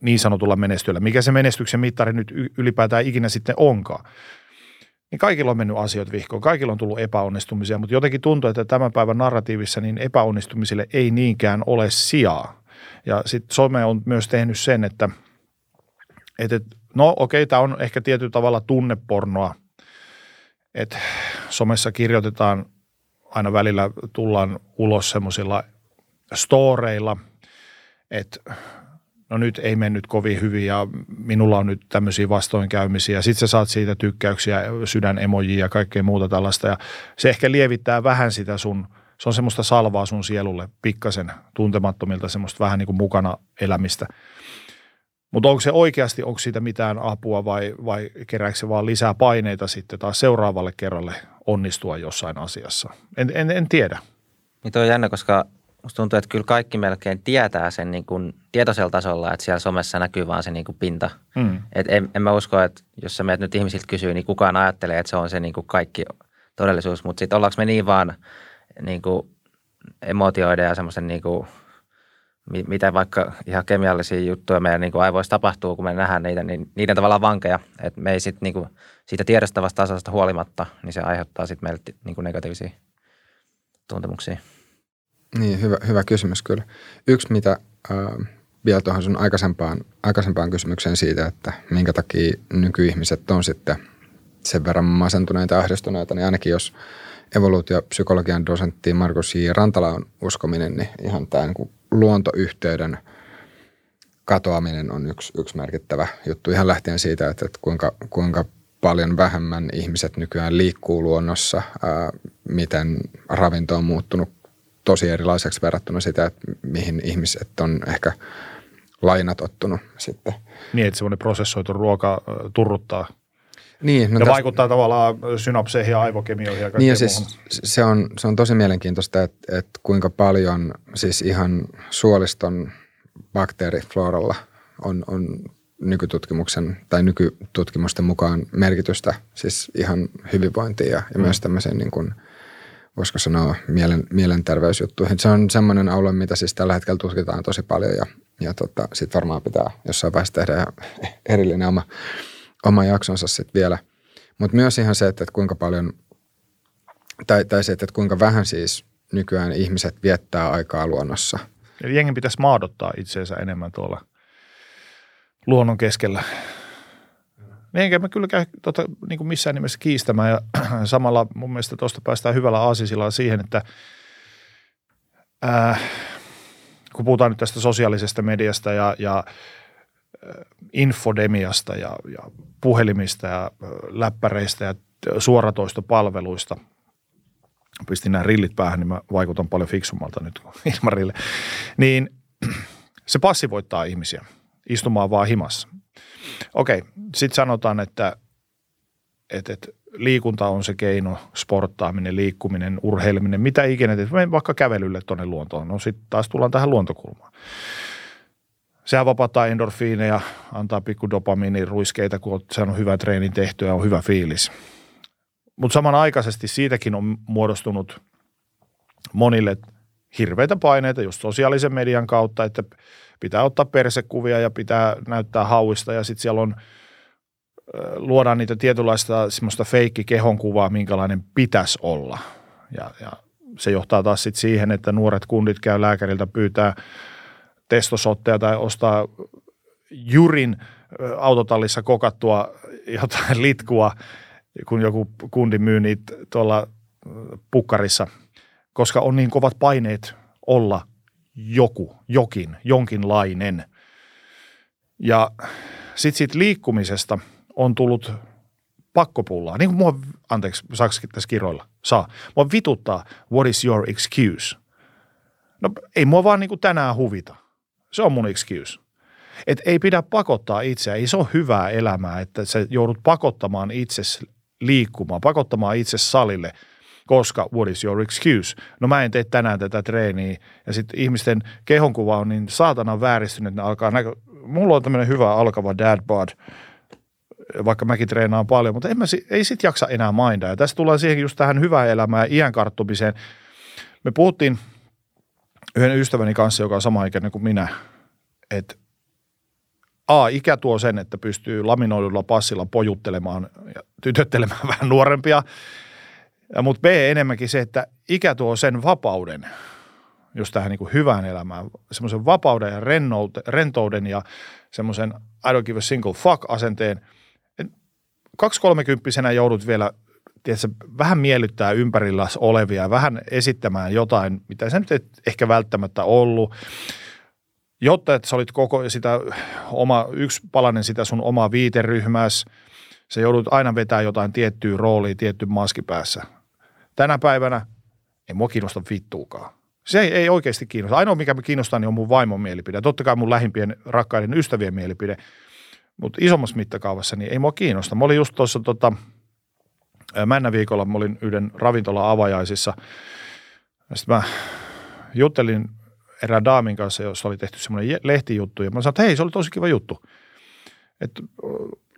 niin sanotulla menestyjällä, mikä se menestyksen mittari nyt ylipäätään ikinä sitten onkaan. Niin kaikilla on mennyt asiat vihkoon, kaikilla on tullut epäonnistumisia, mutta jotenkin tuntuu, että tämän päivän narratiivissa niin epäonnistumisille ei niinkään ole sijaa. Ja sitten some on myös tehnyt sen, että, että no okei, tämä on ehkä tietyllä tavalla tunnepornoa, että somessa kirjoitetaan – aina välillä tullaan ulos semmoisilla storeilla, että no nyt ei mennyt kovin hyvin ja minulla on nyt tämmöisiä vastoinkäymisiä. Sitten sä saat siitä tykkäyksiä, sydänemojia ja kaikkea muuta tällaista ja se ehkä lievittää vähän sitä sun, se on semmoista salvaa sun sielulle pikkasen tuntemattomilta semmoista vähän niin kuin mukana elämistä. Mutta onko se oikeasti, onko siitä mitään apua vai, vai kerääkö se vaan lisää paineita sitten taas seuraavalle kerralle onnistua jossain asiassa? En, en, en tiedä. Niin toi on jännä, koska musta tuntuu, että kyllä kaikki melkein tietää sen niin kuin tietoisella tasolla, että siellä somessa näkyy vaan se niin kuin pinta. Mm. Et en, en mä usko, että jos sä meidät nyt ihmisiltä kysyy, niin kukaan ajattelee, että se on se niin kuin kaikki todellisuus. Mutta sitten ollaanko me niin vaan niin kuin emotioiden ja semmoisen niin kuin – mitä vaikka ihan kemiallisia juttuja meidän niin kuin aivoissa tapahtuu, kun me nähdään niitä, niin niiden tavallaan vankeja. Että me ei sitten niin kuin siitä tiedostavasta tasosta huolimatta, niin se aiheuttaa sitten meille niin kuin negatiivisia tuntemuksia. Niin, hyvä, hyvä kysymys kyllä. Yksi, mitä äh, vielä tuohon sun aikaisempaan, aikaisempaan kysymykseen siitä, että minkä takia nykyihmiset on sitten sen verran masentuneita ja ahdistuneita, niin ainakin jos evoluutiopsykologian dosentti Markus J. Rantala on uskominen, niin ihan tämä niin luontoyhteyden katoaminen on yksi, yksi merkittävä juttu. Ihan lähtien siitä, että, että kuinka, kuinka paljon vähemmän ihmiset nykyään liikkuu luonnossa, ää, miten ravinto on muuttunut tosi erilaiseksi verrattuna sitä, että mihin ihmiset on ehkä lainat ottunut sitten. Niin, että semmoinen prosessoitu ruoka turruttaa niin, no ja täs... vaikuttaa tavallaan synapseihin ja aivokemioihin ja Niin ja siis se on, se on tosi mielenkiintoista, että, että kuinka paljon siis ihan suoliston bakteerifloralla on, on nykytutkimuksen tai nykytutkimusten mukaan merkitystä siis ihan hyvinvointiin ja, ja mm. myös tämmöiseen niin kuin, voisiko sanoa, mielen, mielenterveysjuttuihin. Se on semmoinen alue, mitä siis tällä hetkellä tutkitaan tosi paljon ja, ja tota, sitten varmaan pitää jossain vaiheessa tehdä erillinen oma oma jaksonsa sitten vielä. Mutta myös ihan se, että, kuinka paljon, tai, tai se, että, että kuinka vähän siis nykyään ihmiset viettää aikaa luonnossa. Eli jengen pitäisi maadottaa itseensä enemmän tuolla luonnon keskellä. Enkä mä kyllä käy tota, niin kuin missään nimessä kiistämään ja samalla mun mielestä tuosta päästään hyvällä aasisilla siihen, että ää, kun puhutaan nyt tästä sosiaalisesta mediasta ja, ja infodemiasta ja, ja puhelimista ja läppäreistä ja suoratoistopalveluista. Pistin nämä rillit päähän, niin mä vaikutan paljon fiksummalta nyt kuin Ilmarille. Niin se passivoittaa ihmisiä istumaan vaan himassa. Okei, sitten sanotaan, että, että, että liikunta on se keino, sporttaaminen, liikkuminen, urheileminen, mitä ikinä. Menen vaikka kävelylle tuonne luontoon. No sitten taas tullaan tähän luontokulmaan. Sehän vapauttaa endorfiineja, antaa pikku dopamiiniruiskeita, kun se on hyvä treenin tehty ja on hyvä fiilis. Mutta samanaikaisesti siitäkin on muodostunut monille hirveitä paineita just sosiaalisen median kautta, että pitää ottaa persekuvia ja pitää näyttää hauista ja sitten siellä on – luodaan niitä tietynlaista semmoista feikki kehonkuvaa, minkälainen pitäisi olla. Ja, ja se johtaa taas sitten siihen, että nuoret kundit käy lääkäriltä pyytää testosotteja tai ostaa jurin autotallissa kokattua jotain litkua, kun joku kundi myy niitä tuolla pukkarissa, koska on niin kovat paineet olla joku, jokin, jonkinlainen. Ja sitten siitä liikkumisesta – on tullut pakkopullaa. Niin kuin mua, anteeksi, saako tässä kiroilla? Saa. Mua vituttaa, what is your excuse? No ei mua vaan niin kuin tänään huvita. Se on mun excuse. Et ei pidä pakottaa itseä. Ei se ole hyvää elämää, että sä joudut pakottamaan itse liikkumaan, pakottamaan itse salille, koska what is your excuse? No mä en tee tänään tätä treeniä. Ja sitten ihmisten kehonkuva on niin saatana vääristynyt, että ne alkaa näkö... Mulla on tämmöinen hyvä alkava dad bod – vaikka mäkin treenaan paljon, mutta en mä, ei sit jaksa enää mainita. Ja tässä tullaan siihen just tähän hyvään elämään ja iän karttumiseen. Me puhuttiin yhden ystäväni kanssa, joka on sama ikäinen kuin minä, että A, ikä tuo sen, että pystyy laminoidulla passilla pojuttelemaan ja tytöttelemään vähän nuorempia. Mutta B, enemmänkin se, että ikä tuo sen vapauden, just tähän niin kuin hyvään elämään, semmoisen vapauden ja rentouden ja semmoisen I don't give a single fuck asenteen – kaksikolmekymppisenä joudut vielä tiedätkö, vähän miellyttää ympärillä olevia, vähän esittämään jotain, mitä sä nyt et ehkä välttämättä ollut, jotta että sä olit koko sitä oma, yksi palanen sitä sun omaa viiteryhmässä, sä joudut aina vetää jotain tiettyä roolia, tietty maski päässä. Tänä päivänä ei mua kiinnosta vittuukaan. Se ei, ei oikeasti kiinnosta. Ainoa, mikä me kiinnostaa, niin on mun vaimon mielipide. Totta kai mun lähimpien rakkaiden ystävien mielipide – mutta isommassa mittakaavassa niin ei mua kiinnosta. Mä olin just tuossa tota, männä viikolla, mä olin yhden ravintola avajaisissa. Sitten mä juttelin erään daamin kanssa, jossa oli tehty semmoinen lehtijuttu. Ja mä sanoin, että hei, se oli tosi kiva juttu. Et,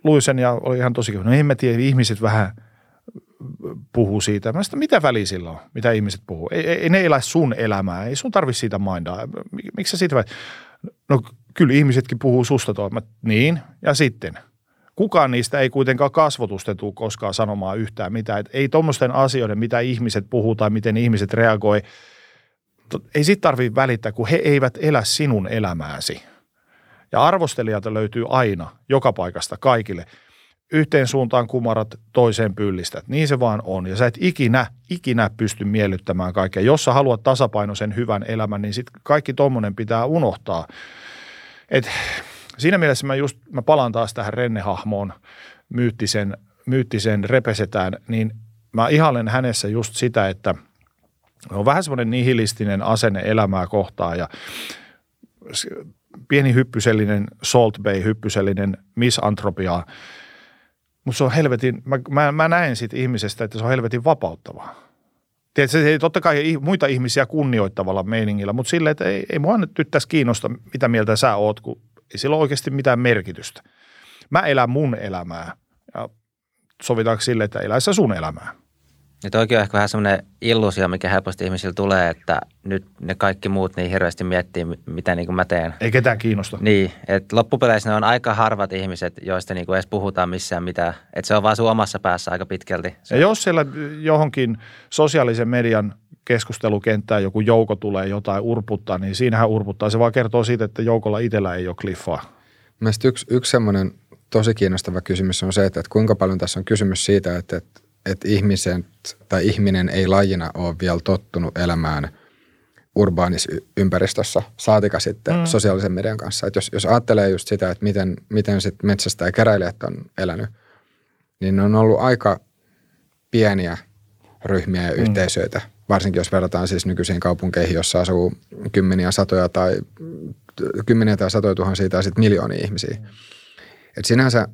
luin sen ja oli ihan tosi kiva. No en mä tiedä, ihmiset vähän puhuu siitä. Mä sanoin, mitä väliä sillä on, mitä ihmiset puhuu. Ei, ei, ne elä sun elämää, ei sun tarvi siitä mindaa. Miksi sä siitä vai? No kyllä ihmisetkin puhuu susta toimet. Niin, ja sitten. Kukaan niistä ei kuitenkaan kasvotusten tule koskaan sanomaan yhtään mitään. Et ei tuommoisten asioiden, mitä ihmiset puhuu tai miten ihmiset reagoi, ei sit tarvitse välittää, kun he eivät elä sinun elämääsi. Ja arvostelijalta löytyy aina, joka paikasta, kaikille. Yhteen suuntaan kumarat, toiseen pyllistät. Niin se vaan on. Ja sä et ikinä, ikinä pysty miellyttämään kaikkea. Jos sä haluat tasapainoisen hyvän elämän, niin sitten kaikki tommonen pitää unohtaa – et siinä mielessä mä just, mä palaan taas tähän Renne-hahmoon, myyttisen, myyttisen repesetään, niin mä ihailen hänessä just sitä, että on vähän semmoinen nihilistinen asenne elämää kohtaan ja pieni hyppysellinen Salt Bay, hyppysellinen misantropia. Mutta se on helvetin, mä, mä, mä näen siitä ihmisestä, että se on helvetin vapauttavaa. Tiedätkö, se totta kai muita ihmisiä kunnioittavalla meiningillä, mutta silleen, että ei, ei mua nyt tässä kiinnosta, mitä mieltä sä oot, kun ei sillä ole oikeasti mitään merkitystä. Mä elän mun elämää ja sovitaanko sille, että elää sä sun elämää. Ja toikin on ehkä vähän semmoinen illuusio, mikä helposti ihmisillä tulee, että nyt ne kaikki muut niin hirveästi miettii, mitä niin kuin mä teen. Ei ketään kiinnosta. Niin, että loppupeleissä ne on aika harvat ihmiset, joista niin kuin edes puhutaan missään mitään. Että se on vaan sun omassa päässä aika pitkälti. Ja jos siellä johonkin sosiaalisen median keskustelukenttään joku jouko tulee jotain urputtaa, niin siinähän urputtaa. Se vaan kertoo siitä, että joukolla itsellä ei ole kliffaa. Mielestäni yksi, yksi semmoinen tosi kiinnostava kysymys on se, että, että kuinka paljon tässä on kysymys siitä, että, että, että ihmiset tai ihminen ei lajina ole vielä tottunut elämään ympäristössä, saatika sitten mm. sosiaalisen median kanssa. Jos, jos ajattelee just sitä, että miten, miten sit metsästä ja keräilijät on elänyt, niin ne on ollut aika pieniä ryhmiä ja mm. yhteisöitä, varsinkin jos verrataan siis nykyisiin kaupunkeihin, jossa asuu kymmeniä, satoja tai kymmeniä tai satoja tuhansia tai sitten miljoonia ihmisiä. Mm. Et sinänsä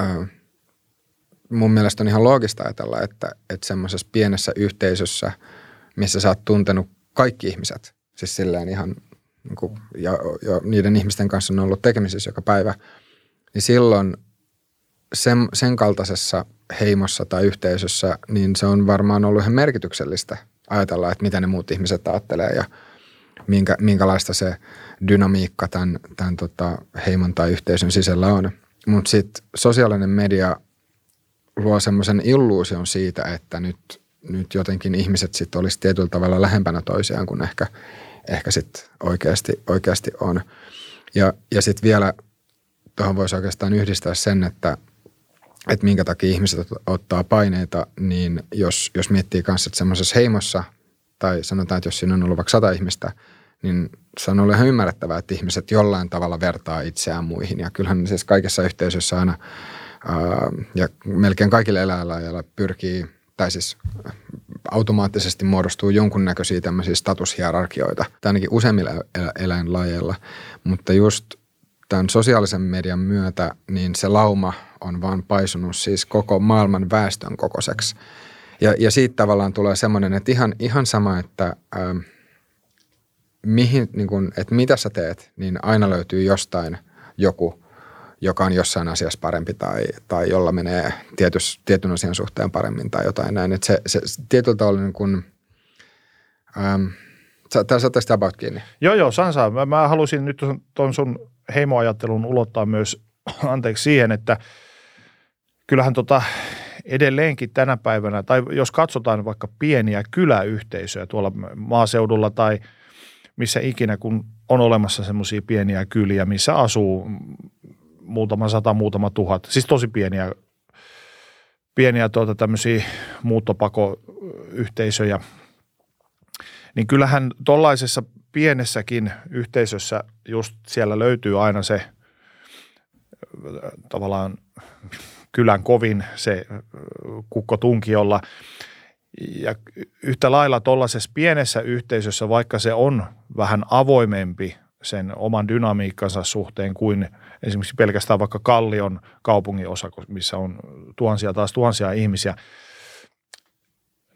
äh, mun mielestä on ihan loogista ajatella, että, että semmoisessa pienessä yhteisössä, missä sä oot tuntenut kaikki ihmiset, siis silleen ihan niin kuin, ja, ja niiden ihmisten kanssa on ollut tekemisissä joka päivä, niin silloin sen, sen kaltaisessa heimossa tai yhteisössä, niin se on varmaan ollut ihan merkityksellistä ajatella, että mitä ne muut ihmiset ajattelee ja minkä, minkälaista se dynamiikka tämän, tämän tota heimon tai yhteisön sisällä on. Mutta sitten sosiaalinen media luo semmoisen illuusion siitä, että nyt, nyt jotenkin ihmiset sitten olisi tietyllä tavalla lähempänä toisiaan kuin ehkä, ehkä sitten oikeasti, oikeasti on. Ja, ja sitten vielä tuohon voisi oikeastaan yhdistää sen, että, että minkä takia ihmiset ottaa paineita, niin jos, jos miettii kanssa, että semmoisessa heimossa, tai sanotaan, että jos siinä on ollut vaikka sata ihmistä, niin se on ollut ihan ymmärrettävää, että ihmiset jollain tavalla vertaa itseään muihin. Ja kyllähän siis kaikessa yhteisössä aina ja melkein kaikille eläinlajeilla pyrkii, tai siis automaattisesti muodostuu jonkunnäköisiä tämmöisiä statushierarkioita, tai ainakin useimmilla eläinlajeilla. Mutta just tämän sosiaalisen median myötä, niin se lauma on vaan paisunut siis koko maailman väestön kokoiseksi. Ja, ja siitä tavallaan tulee semmoinen, että ihan, ihan sama, että ää, mihin, niin kun, että mitä sä teet, niin aina löytyy jostain joku, joka on jossain asiassa parempi tai, tai jolla menee tietys, tietyn asian suhteen paremmin tai jotain näin. Että se, se, se tietyllä tavalla niin kun, ähm, Sä, sä tästä about kiinni. Joo, joo, Sansa. Mä, mä halusin nyt tuon sun heimoajattelun ulottaa myös, anteeksi, siihen, että kyllähän tota edelleenkin tänä päivänä, tai jos katsotaan vaikka pieniä kyläyhteisöjä tuolla maaseudulla tai – missä ikinä, kun on olemassa semmoisia pieniä kyliä, missä asuu muutama sata, muutama tuhat, siis tosi pieniä, pieniä tuota tämmöisiä muuttopakoyhteisöjä, niin kyllähän tuollaisessa pienessäkin yhteisössä just siellä löytyy aina se tavallaan kylän kovin se kukkotunki, jolla – ja yhtä lailla tuollaisessa pienessä yhteisössä, vaikka se on vähän avoimempi sen oman dynamiikkansa suhteen kuin esimerkiksi pelkästään vaikka Kallion kaupungin osa, missä on tuhansia taas tuhansia ihmisiä,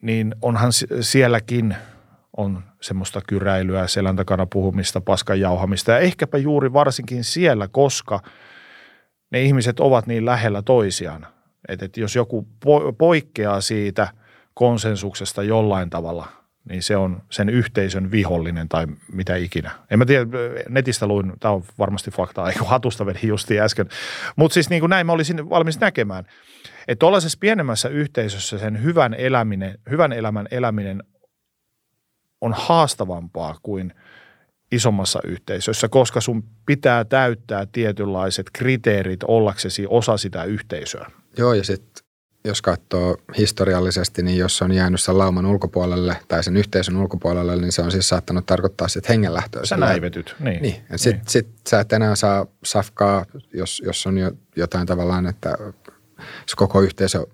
niin onhan sielläkin on semmoista kyräilyä, selän takana puhumista, paskan jauhamista ja ehkäpä juuri varsinkin siellä, koska ne ihmiset ovat niin lähellä toisiaan. Että jos joku poikkeaa siitä – konsensuksesta jollain tavalla, niin se on sen yhteisön vihollinen tai mitä ikinä. En mä tiedä, netistä luin, tämä on varmasti faktaa, eikö hatusta vedin justiin äsken. Mutta siis niin kuin näin mä olisin valmis näkemään, että tuollaisessa pienemmässä yhteisössä sen hyvän, eläminen, hyvän elämän eläminen on haastavampaa kuin isommassa yhteisössä, koska sun pitää täyttää tietynlaiset kriteerit ollaksesi osa sitä yhteisöä. Joo, ja sitten jos katsoo historiallisesti, niin jos on jäänyt sen lauman ulkopuolelle tai sen yhteisön ulkopuolelle, niin se on siis saattanut tarkoittaa sitten hengenlähtöä. Sä näivetyt, niin. niin. Sitten niin. sit sä et enää saa safkaa, jos, jos on jo jotain tavallaan, että jos koko yhteisö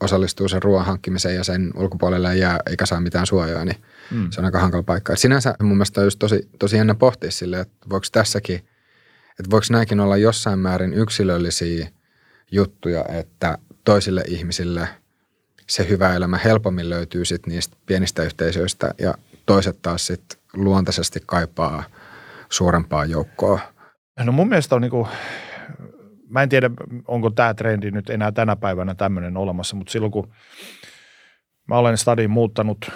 osallistuu sen ruoan hankkimiseen ja sen ulkopuolelle ei jää eikä saa mitään suojaa, niin mm. se on aika hankala paikka. Et sinänsä mun mielestä on just tosi, tosi jännä pohtia sille, että voiko tässäkin, että voiko nämäkin olla jossain määrin yksilöllisiä juttuja, että toisille ihmisille se hyvä elämä helpommin löytyy sit niistä pienistä yhteisöistä ja toiset taas sit luontaisesti kaipaa suurempaa joukkoa. No mun mielestä on niinku, mä en tiedä onko tämä trendi nyt enää tänä päivänä tämmöinen olemassa, mutta silloin kun Mä olen stadin muuttanut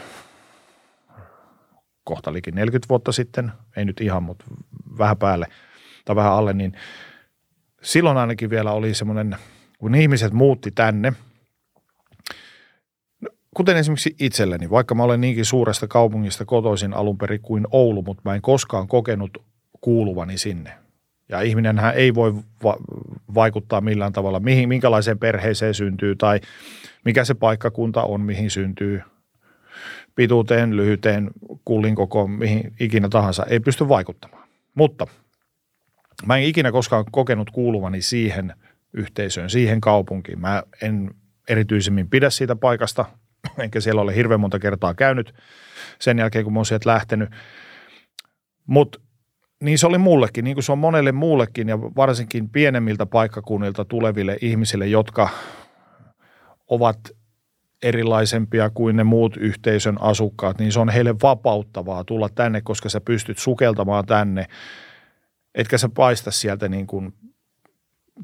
kohta liikin 40 vuotta sitten, ei nyt ihan, mutta vähän päälle tai vähän alle, niin silloin ainakin vielä oli semmoinen, kun ihmiset muutti tänne, kuten esimerkiksi itselleni, vaikka mä olen niinkin suuresta kaupungista kotoisin alun perin kuin Oulu, mutta mä en koskaan kokenut kuuluvani sinne. Ja ihminenhän ei voi va- vaikuttaa millään tavalla, mihin, minkälaiseen perheeseen syntyy tai mikä se paikkakunta on, mihin syntyy pituuteen, lyhyteen, kullin koko, mihin ikinä tahansa, ei pysty vaikuttamaan. Mutta mä en ikinä koskaan kokenut kuuluvani siihen yhteisöön, siihen kaupunkiin. Mä en erityisemmin pidä siitä paikasta, enkä siellä ole hirveän monta kertaa käynyt sen jälkeen, kun mä oon sieltä lähtenyt. Mutta niin se oli mullekin, niin kuin se on monelle muullekin ja varsinkin pienemmiltä paikkakunnilta tuleville ihmisille, jotka ovat erilaisempia kuin ne muut yhteisön asukkaat, niin se on heille vapauttavaa tulla tänne, koska sä pystyt sukeltamaan tänne, etkä sä paista sieltä niin kuin,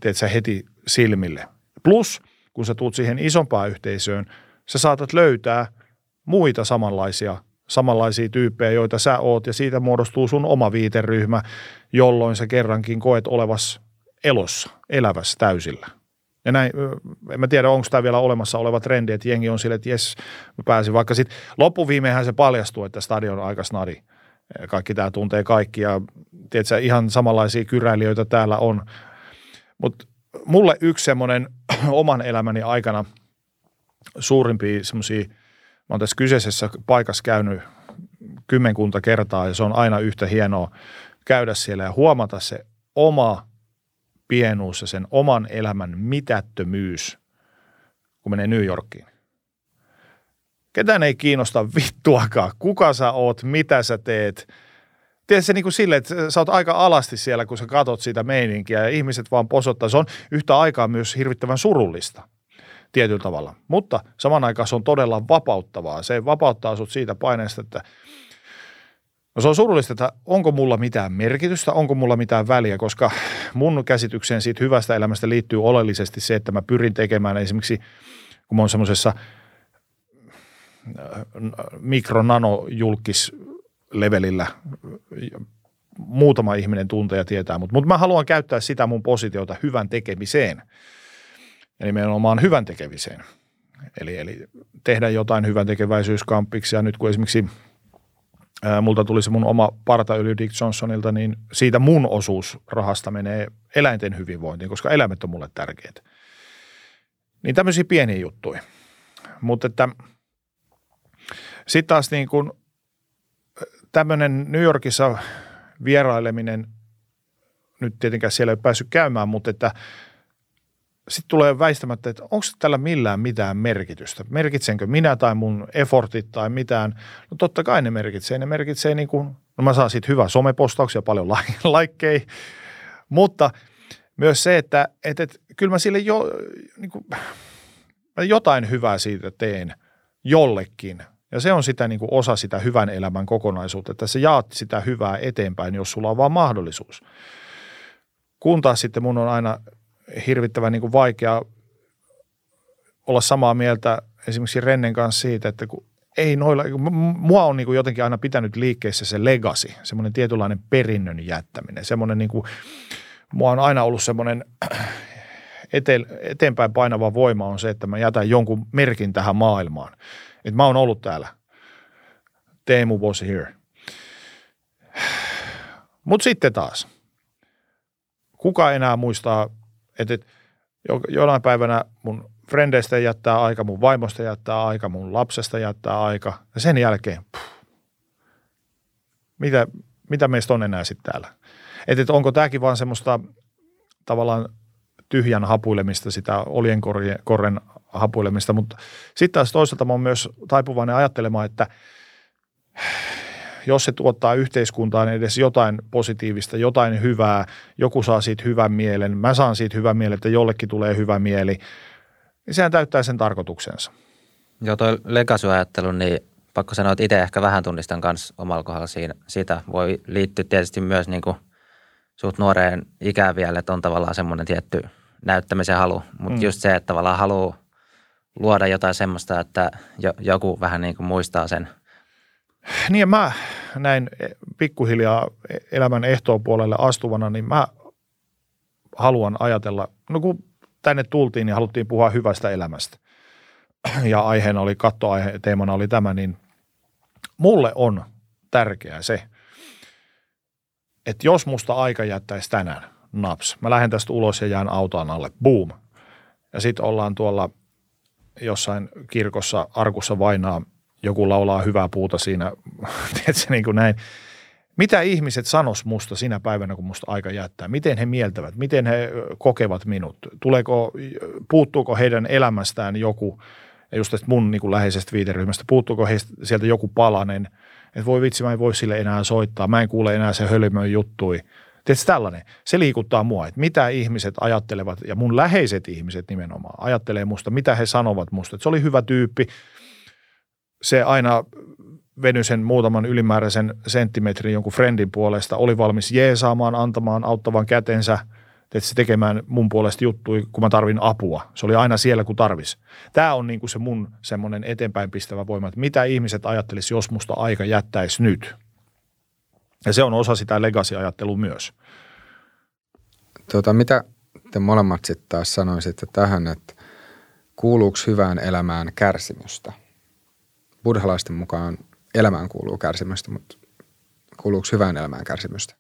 teet sä heti silmille. Plus, kun sä tuut siihen isompaan yhteisöön, sä saatat löytää muita samanlaisia samanlaisia tyyppejä, joita sä oot, ja siitä muodostuu sun oma viiteryhmä, jolloin sä kerrankin koet olevas elossa, elävässä täysillä. Ja näin, en mä tiedä, onko tämä vielä olemassa oleva trendi, että jengi on sille, että jes, mä pääsin. Vaikka sitten loppuviimeinhän se paljastuu, että stadion on aika snadi. Kaikki tämä tuntee kaikki ja tiedätkö, ihan samanlaisia kyräilijöitä täällä on. Mutta mulle yksi semmoinen oman elämäni aikana suurimpia semmoisia – Mä oon tässä kyseisessä paikassa käynyt kymmenkunta kertaa ja se on aina yhtä hienoa käydä siellä ja huomata se oma pienuus ja sen oman elämän mitättömyys, kun menee New Yorkiin. Ketään ei kiinnosta vittuakaan, kuka sä oot, mitä sä teet. Tiedätkö se niin kuin sille, että sä oot aika alasti siellä, kun sä katot sitä meininkiä ja ihmiset vaan posottaa. Se on yhtä aikaa myös hirvittävän surullista tietyllä tavalla. Mutta saman aikaan se on todella vapauttavaa. Se vapauttaa sut siitä paineesta, että No se on surullista, että onko mulla mitään merkitystä, onko mulla mitään väliä, koska mun käsitykseen siitä hyvästä elämästä liittyy oleellisesti se, että mä pyrin tekemään esimerkiksi, kun mä oon semmoisessa äh, mikronanojulkis levelillä muutama ihminen tuntee ja tietää, mutta, mutta mä haluan käyttää sitä mun positiota hyvän tekemiseen – ja nimenomaan hyvän tekemiseen. Eli, eli tehdä jotain hyvän tekeväisyyskampiksi ja nyt kun esimerkiksi ää, multa tuli se mun oma partayli Dick Johnsonilta, niin siitä mun osuus rahasta menee eläinten hyvinvointiin, koska eläimet on mulle tärkeät. Niin tämmöisiä pieniä juttuja. Mutta että sitten taas niin kuin tämmöinen New Yorkissa vieraileminen, nyt tietenkään siellä ei päässyt käymään, mutta että – sitten tulee väistämättä, että onko tällä millään mitään merkitystä. Merkitsenkö minä tai mun effortit tai mitään? No totta kai ne merkitsee. Ne merkitsee niin kuin, no mä saan siitä hyvää somepostauksia, paljon laikkeja, mutta myös se, että, että, että kyllä mä sille jo, niin kuin, mä jotain hyvää siitä teen jollekin. Ja se on sitä niin kuin osa sitä hyvän elämän kokonaisuutta, että sä jaat sitä hyvää eteenpäin, jos sulla on vaan mahdollisuus. Kun taas sitten mun on aina hirvittävän niin kuin vaikea olla samaa mieltä esimerkiksi Rennen kanssa siitä, että kun ei noilla, mua on niin kuin jotenkin aina pitänyt liikkeessä se legacy, semmoinen tietynlainen perinnön jättäminen, semmoinen niin kuin, mua on aina ollut semmoinen ete, eteenpäin painava voima on se, että mä jätän jonkun merkin tähän maailmaan. Että mä oon ollut täällä. Teemu was here. Mutta sitten taas, kuka enää muistaa että et, jonain päivänä mun frendeistä jättää aika, mun vaimosta jättää aika, mun lapsesta jättää aika. Ja sen jälkeen, puh, mitä, mitä meistä on enää sitten täällä? Että et onko tämäkin vaan semmoista tavallaan tyhjän hapuilemista, sitä oljenkorren hapuilemista, mutta sitten taas toisaalta mä oon myös taipuvainen ajattelemaan, että jos se tuottaa yhteiskuntaan edes jotain positiivista, jotain hyvää, joku saa siitä hyvän mielen, mä saan siitä hyvän mielen, että jollekin tulee hyvä mieli, niin sehän täyttää sen tarkoituksensa. Joo, toi legacy-ajattelu, niin pakko sanoa, että itse ehkä vähän tunnistan myös omalla kohdalla siinä, sitä. Voi liittyä tietysti myös niin kuin suht nuoreen ikään vielä, että on tavallaan semmoinen tietty näyttämisen halu, mutta mm. just se, että tavallaan haluaa luoda jotain semmoista, että jo, joku vähän niin kuin muistaa sen. Niin mä näin pikkuhiljaa elämän ehtoopuolelle astuvana, niin mä haluan ajatella, no kun tänne tultiin, niin haluttiin puhua hyvästä elämästä. Ja aiheena oli, kattoaihe, teemana oli tämä, niin mulle on tärkeää se, että jos musta aika jättäisi tänään, naps, mä lähden tästä ulos ja jään autoon alle, boom. Ja sitten ollaan tuolla jossain kirkossa arkussa vainaa, joku laulaa hyvää puuta siinä, tiedätkö, niin kuin näin. Mitä ihmiset sanos musta sinä päivänä, kun musta aika jättää? Miten he mieltävät? Miten he kokevat minut? Tuleeko, puuttuuko heidän elämästään joku, just tästä mun niin kuin läheisestä viiteryhmästä, puuttuuko heistä sieltä joku palanen, että voi vitsi, mä en voi sille enää soittaa, mä en kuule enää se hölmön juttui. Tietysti tällainen, se liikuttaa mua, että mitä ihmiset ajattelevat, ja mun läheiset ihmiset nimenomaan ajattelee musta, mitä he sanovat musta. Että se oli hyvä tyyppi, se aina venyi sen muutaman ylimääräisen senttimetrin jonkun friendin puolesta, oli valmis jeesaamaan, antamaan auttavan kätensä, se tekemään mun puolesta juttui, kun mä tarvin apua. Se oli aina siellä, kun tarvis. Tämä on niin kuin se mun semmoinen eteenpäin pistävä voima, että mitä ihmiset ajattelisi, jos musta aika jättäisi nyt. Ja se on osa sitä legacy-ajattelua myös. Tuota, mitä te molemmat sitten taas sanoisitte tähän, että kuuluuko hyvään elämään kärsimystä? Buddhalaisten mukaan elämään kuuluu kärsimystä, mutta kuuluuko hyvään elämään kärsimystä?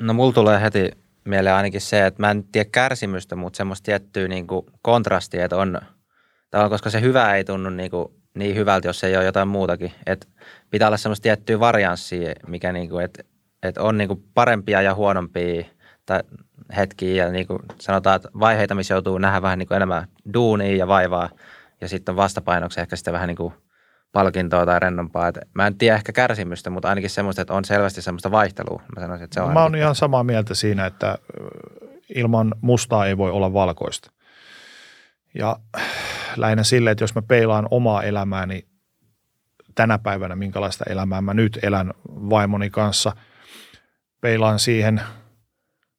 No mulla tulee heti mieleen ainakin se, että mä en tiedä kärsimystä, mutta semmoista tiettyä niin kuin kontrastia, että on, koska se hyvä ei tunnu niin, kuin niin hyvältä, jos ei ole jotain muutakin. Että pitää olla semmoista tiettyä varianssia, mikä niin kuin, että, että on niin kuin parempia ja huonompia tai hetkiä ja niin kuin sanotaan, että vaiheita, missä joutuu nähdä vähän niin kuin enemmän duunia ja vaivaa ja sitten vastapainoksi ehkä sitten vähän niin kuin palkintoa tai rennompaa. Et mä en tiedä ehkä kärsimystä, mutta ainakin semmoista, että on selvästi semmoista vaihtelua. Mä sanoisin, että se on Mä oon ihan samaa mieltä siinä, että ilman mustaa ei voi olla valkoista. Ja lähinnä sille, että jos mä peilaan omaa elämääni tänä päivänä, minkälaista elämää mä nyt elän vaimoni kanssa, peilaan siihen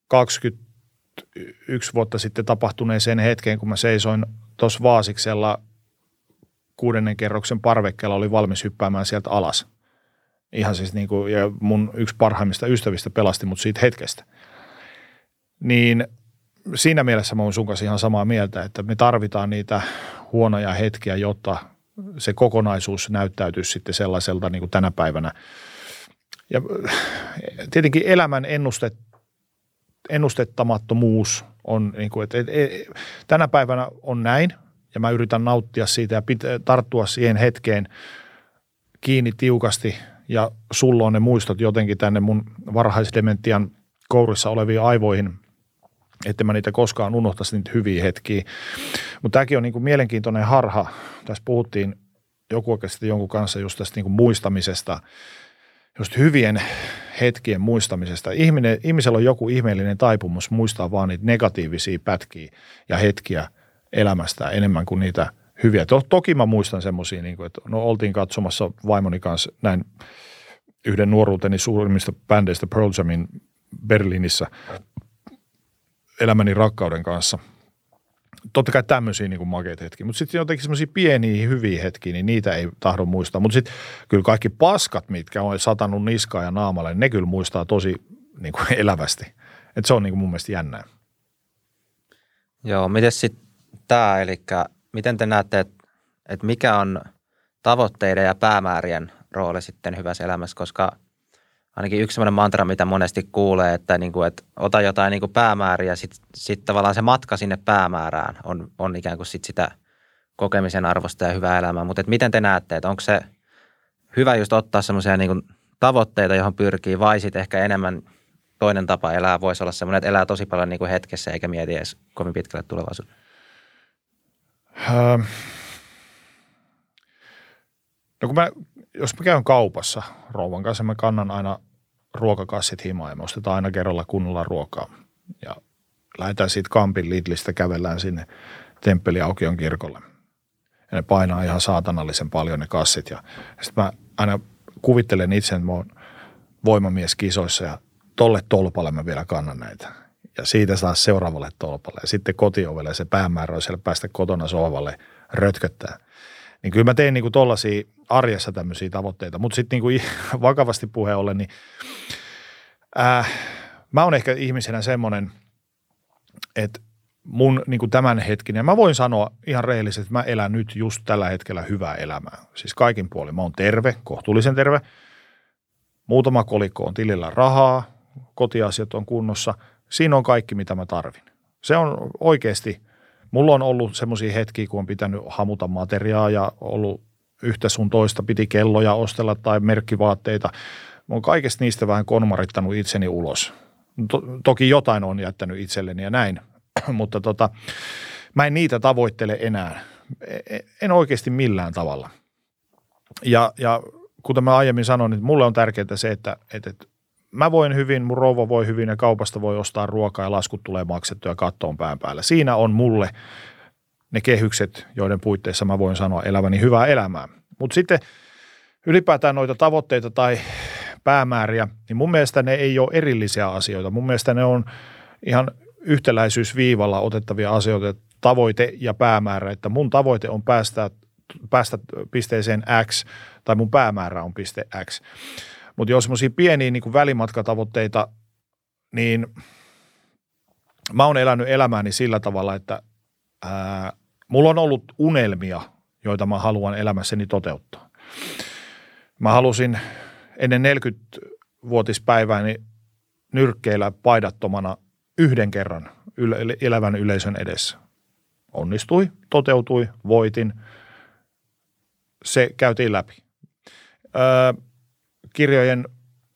21 vuotta sitten tapahtuneeseen hetkeen, kun mä seisoin tuossa Vaasiksella kuudennen kerroksen parvekkeella oli valmis hyppäämään sieltä alas. Ihan siis niin kuin, ja mun yksi parhaimmista ystävistä pelasti mut siitä hetkestä. Niin siinä mielessä mä oon sun kanssa ihan samaa mieltä, että me tarvitaan niitä huonoja hetkiä, jotta se kokonaisuus näyttäytyisi sitten sellaiselta niin kuin tänä päivänä. Ja tietenkin elämän ennustet, ennustettamattomuus on, niin kuin, että, tänä päivänä on näin, ja mä yritän nauttia siitä ja tarttua siihen hetkeen kiinni tiukasti ja sulla on ne muistot jotenkin tänne mun varhaisdementian kourissa oleviin aivoihin, että mä niitä koskaan unohtaisi niitä hyviä hetkiä. Mutta tämäkin on niin kuin mielenkiintoinen harha. Tässä puhuttiin joku oikeasti jonkun kanssa just tästä niin kuin muistamisesta, just hyvien hetkien muistamisesta. Ihminen, ihmisellä on joku ihmeellinen taipumus muistaa vaan niitä negatiivisia pätkiä ja hetkiä – elämästä enemmän kuin niitä hyviä. To, toki mä muistan semmoisia, niin että no oltiin katsomassa vaimoni kanssa näin yhden nuoruuteni suurimmista bändeistä Pearl Jamin Berliinissä elämäni rakkauden kanssa. Totta kai tämmöisiä niin makeita hetkiä, mutta sitten jotenkin semmoisia pieniä hyviä hetkiä, niin niitä ei tahdo muistaa. Mutta sitten kyllä kaikki paskat, mitkä on satanut niskaa ja naamalle, ne kyllä muistaa tosi niin kuin elävästi. Et se on niin kuin mun mielestä jännää. Joo, miten sitten tämä, eli miten te näette, että, että mikä on tavoitteiden ja päämäärien rooli sitten hyvässä elämässä, koska ainakin yksi sellainen mantra, mitä monesti kuulee, että, niin kuin, että ota jotain niin kuin päämääriä sitten sit tavallaan se matka sinne päämäärään on, on ikään kuin sit sitä kokemisen arvosta ja hyvää elämää. Mutta miten te näette, että onko se hyvä just ottaa semmoisia niin tavoitteita, johon pyrkii, vai sitten ehkä enemmän toinen tapa elää voisi olla semmoinen, että elää tosi paljon niin kuin hetkessä eikä mieti edes kovin pitkälle tulevaisuuteen? Öö, no kun mä, jos mä käyn kaupassa rouvan kanssa, mä kannan aina ruokakassit himaan ja me ostetaan aina kerralla kunnolla ruokaa. Ja lähdetään siitä Kampin Lidlistä, kävellään sinne Temppeliaukion kirkolle. Ja ne painaa ihan saatanallisen paljon ne kassit. Ja sitten mä aina kuvittelen itse, että mä oon voimamies kisoissa ja tolle tolpalle mä vielä kannan näitä. ja siitä saa seuraavalle tolpalle ja sitten kotiovelle se päämäärä on siellä päästä kotona sohvalle rötköttää. Niin kyllä mä teen niin tollaisia arjessa tämmöisiä tavoitteita, mutta sitten niin vakavasti puheen ollen, niin äh, mä oon ehkä ihmisenä semmoinen, että mun niin kuin tämänhetkinen, mä voin sanoa ihan rehellisesti, että mä elän nyt just tällä hetkellä hyvää elämää. Siis kaikin puolin. Mä oon terve, kohtuullisen terve. Muutama kolikko on tilillä rahaa, kotiasiat on kunnossa. Siinä on kaikki, mitä mä tarvin. Se on oikeasti, mulla on ollut semmoisia hetkiä, kun on pitänyt hamuta materiaa ja ollut yhtä sun toista, piti kelloja ostella tai merkkivaatteita. Mä oon kaikesta niistä vähän konmarittanut itseni ulos. To- toki jotain on jättänyt itselleni ja näin, mutta tota, mä en niitä tavoittele enää. E, e, en oikeasti millään tavalla. Ja, ja kuten mä aiemmin sanoin, niin mulle on tärkeää se, että, että, että mä voin hyvin, mun rouva voi hyvin ja kaupasta voi ostaa ruokaa ja laskut tulee maksettua kattoon pään päällä. Siinä on mulle ne kehykset, joiden puitteissa mä voin sanoa eläväni hyvää elämää. Mutta sitten ylipäätään noita tavoitteita tai päämääriä, niin mun mielestä ne ei ole erillisiä asioita. Mun mielestä ne on ihan yhtäläisyysviivalla otettavia asioita, tavoite ja päämäärä, että mun tavoite on päästä, päästä pisteeseen X tai mun päämäärä on piste X. Mutta jos semmoisia pieniä niin välimatkatavoitteita, niin mä oon elänyt elämääni sillä tavalla, että ää, mulla on ollut unelmia, joita mä haluan elämässäni toteuttaa. Mä halusin ennen 40-vuotispäivääni nyrkkeillä paidattomana yhden kerran elävän yleisön edessä. Onnistui, toteutui, voitin. Se käytiin läpi. Öö, kirjojen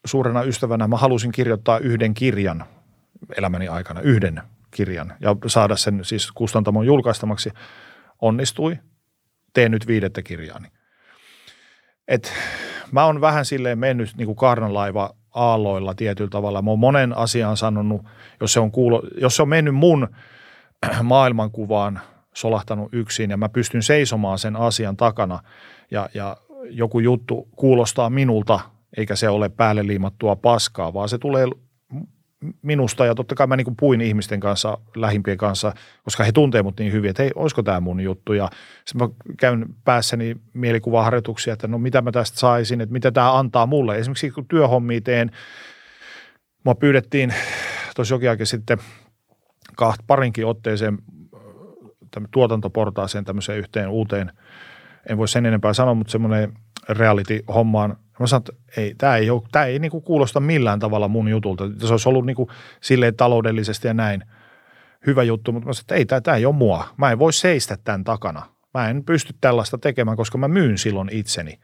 suurena ystävänä mä halusin kirjoittaa yhden kirjan elämäni aikana, yhden kirjan ja saada sen siis kustantamon julkaistamaksi. Onnistui, teen nyt viidettä kirjaani. Et mä oon vähän silleen mennyt niin kuin aalloilla tietyllä tavalla. Mä oon monen asian sanonut, jos se on, kuulo, jos se on mennyt mun maailmankuvaan solahtanut yksin ja mä pystyn seisomaan sen asian takana ja, ja joku juttu kuulostaa minulta, eikä se ole päälle liimattua paskaa, vaan se tulee minusta ja totta kai mä niin puin ihmisten kanssa, lähimpien kanssa, koska he tuntee mut niin hyvin, että hei, olisiko tämä mun juttu ja sitten mä käyn päässäni mielikuvaharjoituksia, että no mitä mä tästä saisin, että mitä tämä antaa mulle. Esimerkiksi kun työhommia teen, mua pyydettiin tosi jokin aika sitten kaht, parinkin otteeseen tuotantoportaaseen tämmöiseen yhteen uuteen, en voi sen enempää sanoa, mutta semmoinen reality-hommaan – Mä sanoin, että ei, tämä ei, ole, tämä ei niin kuin kuulosta millään tavalla mun jutulta. Se olisi ollut niin kuin silleen taloudellisesti ja näin hyvä juttu, mutta mä sanoin, että ei, tämä, tämä ei ole mua. Mä en voi seistä tämän takana. Mä en pysty tällaista tekemään, koska mä myyn silloin itseni.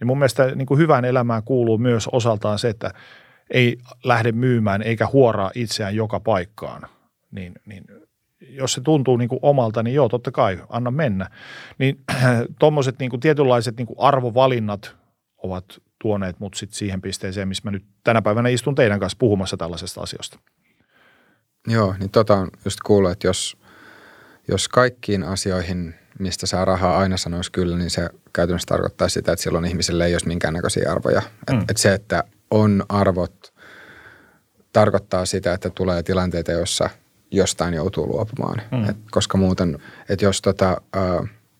Ja mun mielestä niin kuin hyvään elämään kuuluu myös osaltaan se, että ei lähde myymään eikä huoraa itseään joka paikkaan. Niin, niin jos se tuntuu niin kuin omalta, niin joo, totta kai, anna mennä. Niin tuommoiset niin tietynlaiset niin kuin arvovalinnat ovat tuoneet mut sit siihen pisteeseen, missä mä nyt tänä päivänä istun teidän kanssa puhumassa tällaisesta asiasta. Joo, niin tota on just kuullut, että jos, jos kaikkiin asioihin, mistä saa rahaa, aina sanoisi kyllä, niin se käytännössä tarkoittaa sitä, että silloin ihmiselle ei olisi minkäännäköisiä arvoja. Mm. Et, et se, että on arvot, tarkoittaa sitä, että tulee tilanteita, joissa jostain joutuu luopumaan. Mm. Et koska muuten, että jos tota, ä,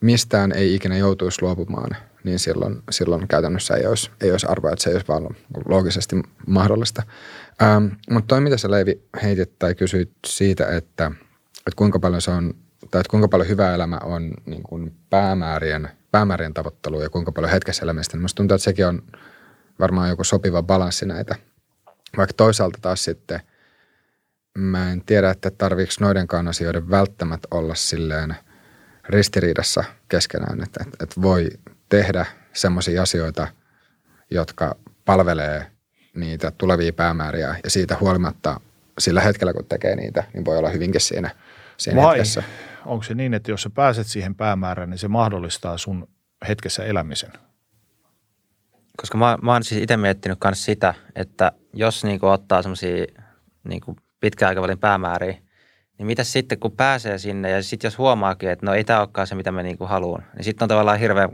mistään ei ikinä joutuisi luopumaan – niin silloin, silloin käytännössä ei olisi, ei olisi arvoa, että se ei olisi vaan loogisesti mahdollista. Ähm, mutta toi, mitä sä Leivi heitit tai kysyit siitä, että, että kuinka paljon se on, tai että kuinka paljon hyvä elämä on niin kuin päämäärien, päämäärien tavoittelu ja kuinka paljon hetkessä elämistä, niin musta tuntuu, että sekin on varmaan joku sopiva balanssi näitä. Vaikka toisaalta taas sitten mä en tiedä, että tarviiko noidenkaan asioiden välttämättä olla silleen ristiriidassa keskenään, että, että, että voi tehdä semmoisia asioita, jotka palvelee niitä tulevia päämääriä ja siitä huolimatta sillä hetkellä, kun tekee niitä, niin voi olla hyvinkin siinä, siinä Vai hetkessä. onko se niin, että jos sä pääset siihen päämäärään, niin se mahdollistaa sun hetkessä elämisen? Koska mä, mä oon siis itse miettinyt myös sitä, että jos niinku ottaa semmoisia niinku pitkän aikavälin päämääriä, niin mitä sitten kun pääsee sinne ja sitten jos huomaakin, että no ei tämä olekaan se, mitä mä niinku haluan, niin sitten on tavallaan hirveän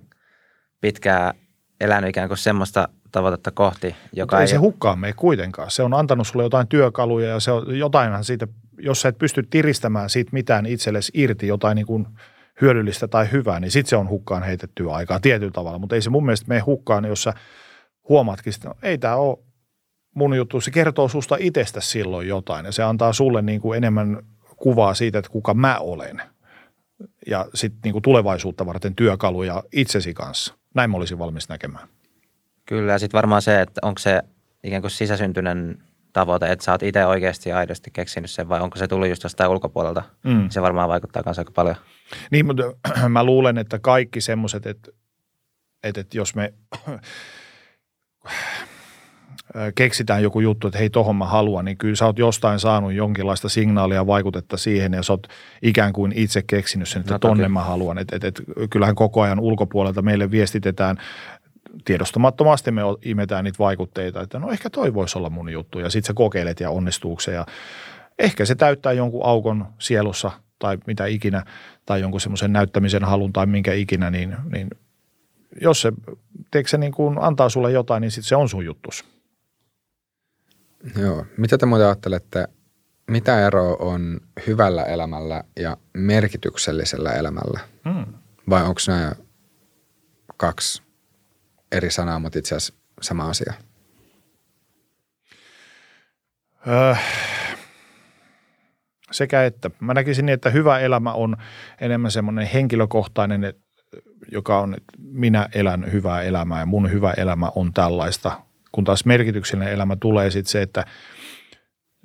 pitkään elänyt ikään kuin semmoista tavoitetta kohti, joka ei, ei... se hukkaan mene kuitenkaan. Se on antanut sulle jotain työkaluja ja se on jotainhan siitä, jos sä et pysty tiristämään siitä mitään itsellesi irti, jotain niin kuin hyödyllistä tai hyvää, niin sitten se on hukkaan heitettyä aikaa tietyllä tavalla. Mutta ei se mun mielestä mene hukkaan, jos sä huomaatkin, että no, ei tämä ole mun juttu. Se kertoo susta itsestä silloin jotain ja se antaa sulle niin kuin enemmän kuvaa siitä, että kuka mä olen. Ja sitten niin kuin tulevaisuutta varten työkaluja itsesi kanssa. Näin mä olisin valmis näkemään. Kyllä, ja sitten varmaan se, että onko se ikään kuin sisäsyntyinen tavoite, että sä oot itse oikeasti aidosti keksinyt sen, vai onko se tullut just jostain ulkopuolelta. Mm. Se varmaan vaikuttaa myös aika paljon. Niin, mutta mä luulen, että kaikki semmoiset, että, että, että jos me keksitään joku juttu, että hei, tohon mä haluan, niin kyllä sä oot jostain saanut jonkinlaista signaalia vaikutetta siihen ja sä oot ikään kuin itse keksinyt sen, että no, tonne mä haluan. Et, et, et, kyllähän koko ajan ulkopuolelta meille viestitetään tiedostamattomasti me imetään niitä vaikutteita, että no ehkä toi voisi olla mun juttu ja sitten sä kokeilet ja onnistuuko se ja ehkä se täyttää jonkun aukon sielussa tai mitä ikinä tai jonkun semmoisen näyttämisen halun tai minkä ikinä, niin, niin jos se, se niin kuin antaa sulle jotain, niin sitten se on sun juttus. Joo. Mitä te muuten ajattelette, mitä eroa on hyvällä elämällä ja merkityksellisellä elämällä? Hmm. Vai onko nämä kaksi eri sanaa, mutta itse asiassa sama asia? Öö, sekä että. Mä näkisin niin, että hyvä elämä on enemmän semmoinen henkilökohtainen, joka on, että minä elän hyvää elämää ja mun hyvä elämä on tällaista. Kun taas merkityksellinen elämä tulee sitten se, että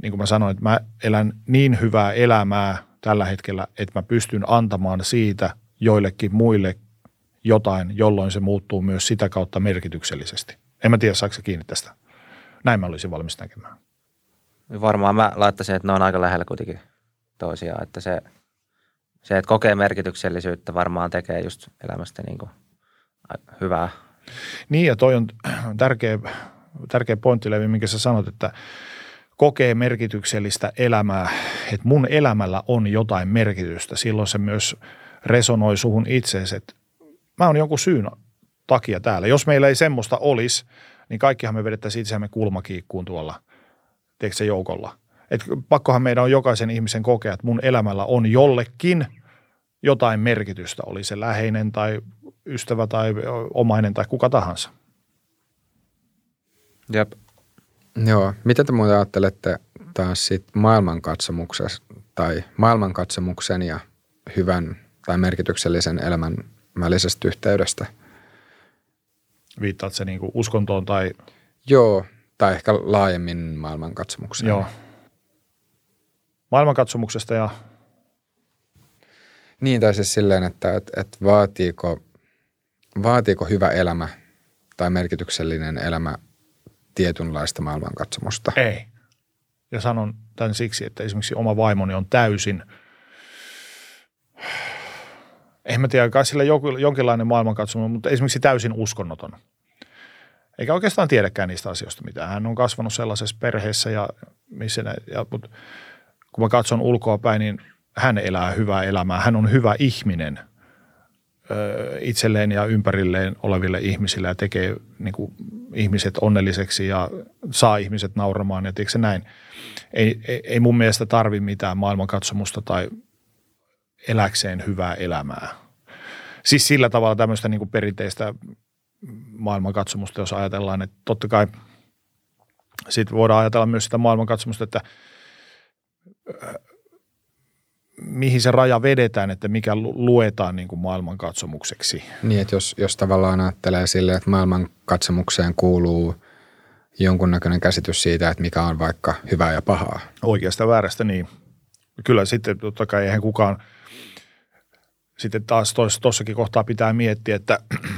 niin kuin mä sanoin, että mä elän niin hyvää elämää tällä hetkellä, että mä pystyn antamaan siitä joillekin muille jotain, jolloin se muuttuu myös sitä kautta merkityksellisesti. En mä tiedä, saako kiinni tästä. Näin mä olisin valmis näkemään. Varmaan mä laittaisin, että ne on aika lähellä kuitenkin toisiaan, että se, se että kokee merkityksellisyyttä varmaan tekee just elämästä niin kuin hyvää. Niin ja toi on tärkeä, tärkeä pointti Levi, minkä sä sanot, että kokee merkityksellistä elämää, että mun elämällä on jotain merkitystä. Silloin se myös resonoi suhun itseesi, että mä oon jonkun syyn takia täällä. Jos meillä ei semmoista olisi, niin kaikkihan me vedettäisiin itseämme kulmakiikkuun tuolla, tiedätkö se joukolla. Et pakkohan meidän on jokaisen ihmisen kokea, että mun elämällä on jollekin jotain merkitystä, oli se läheinen tai ystävä tai omainen tai kuka tahansa. Jep. Joo. Mitä te muuten ajattelette taas sit maailmankatsomuksesta tai maailmankatsomuksen ja hyvän tai merkityksellisen elämän välisestä yhteydestä. Viittaat se niin uskontoon tai? Joo, tai ehkä laajemmin maailmankatsomukseen. Joo. Maailmankatsomuksesta ja? Niin, tai siis silleen, että et, et vaatiiko, vaatiiko hyvä elämä tai merkityksellinen elämä tietynlaista maailmankatsomusta? Ei. Ja sanon tämän siksi, että esimerkiksi oma vaimoni on täysin – en mä tiedä, kai sillä jonkinlainen maailmankatsomus, mutta esimerkiksi täysin uskonnoton. Eikä oikeastaan tiedäkään niistä asioista mitään. Hän on kasvanut sellaisessa perheessä ja missä ne, ja, mutta kun mä katson ulkoa päin, niin hän elää hyvää elämää. Hän on hyvä ihminen itselleen ja ympärilleen oleville ihmisille ja tekee niin kuin, ihmiset onnelliseksi ja saa ihmiset nauramaan ja tiedätkö näin. Ei, ei, ei mun mielestä tarvi mitään maailmankatsomusta tai eläkseen hyvää elämää. Siis sillä tavalla tämmöistä niin kuin perinteistä maailmankatsomusta, jos ajatellaan, että totta kai sitten voidaan ajatella myös sitä maailmankatsomusta, että mihin se raja vedetään, että mikä luetaan niin kuin maailmankatsomukseksi. Niin, että jos, jos tavallaan ajattelee silleen, että maailmankatsomukseen kuuluu jonkunnäköinen käsitys siitä, että mikä on vaikka hyvää ja pahaa. Oikeasta väärästä, niin. Kyllä sitten totta kai eihän kukaan – sitten taas tuossakin kohtaa pitää miettiä, että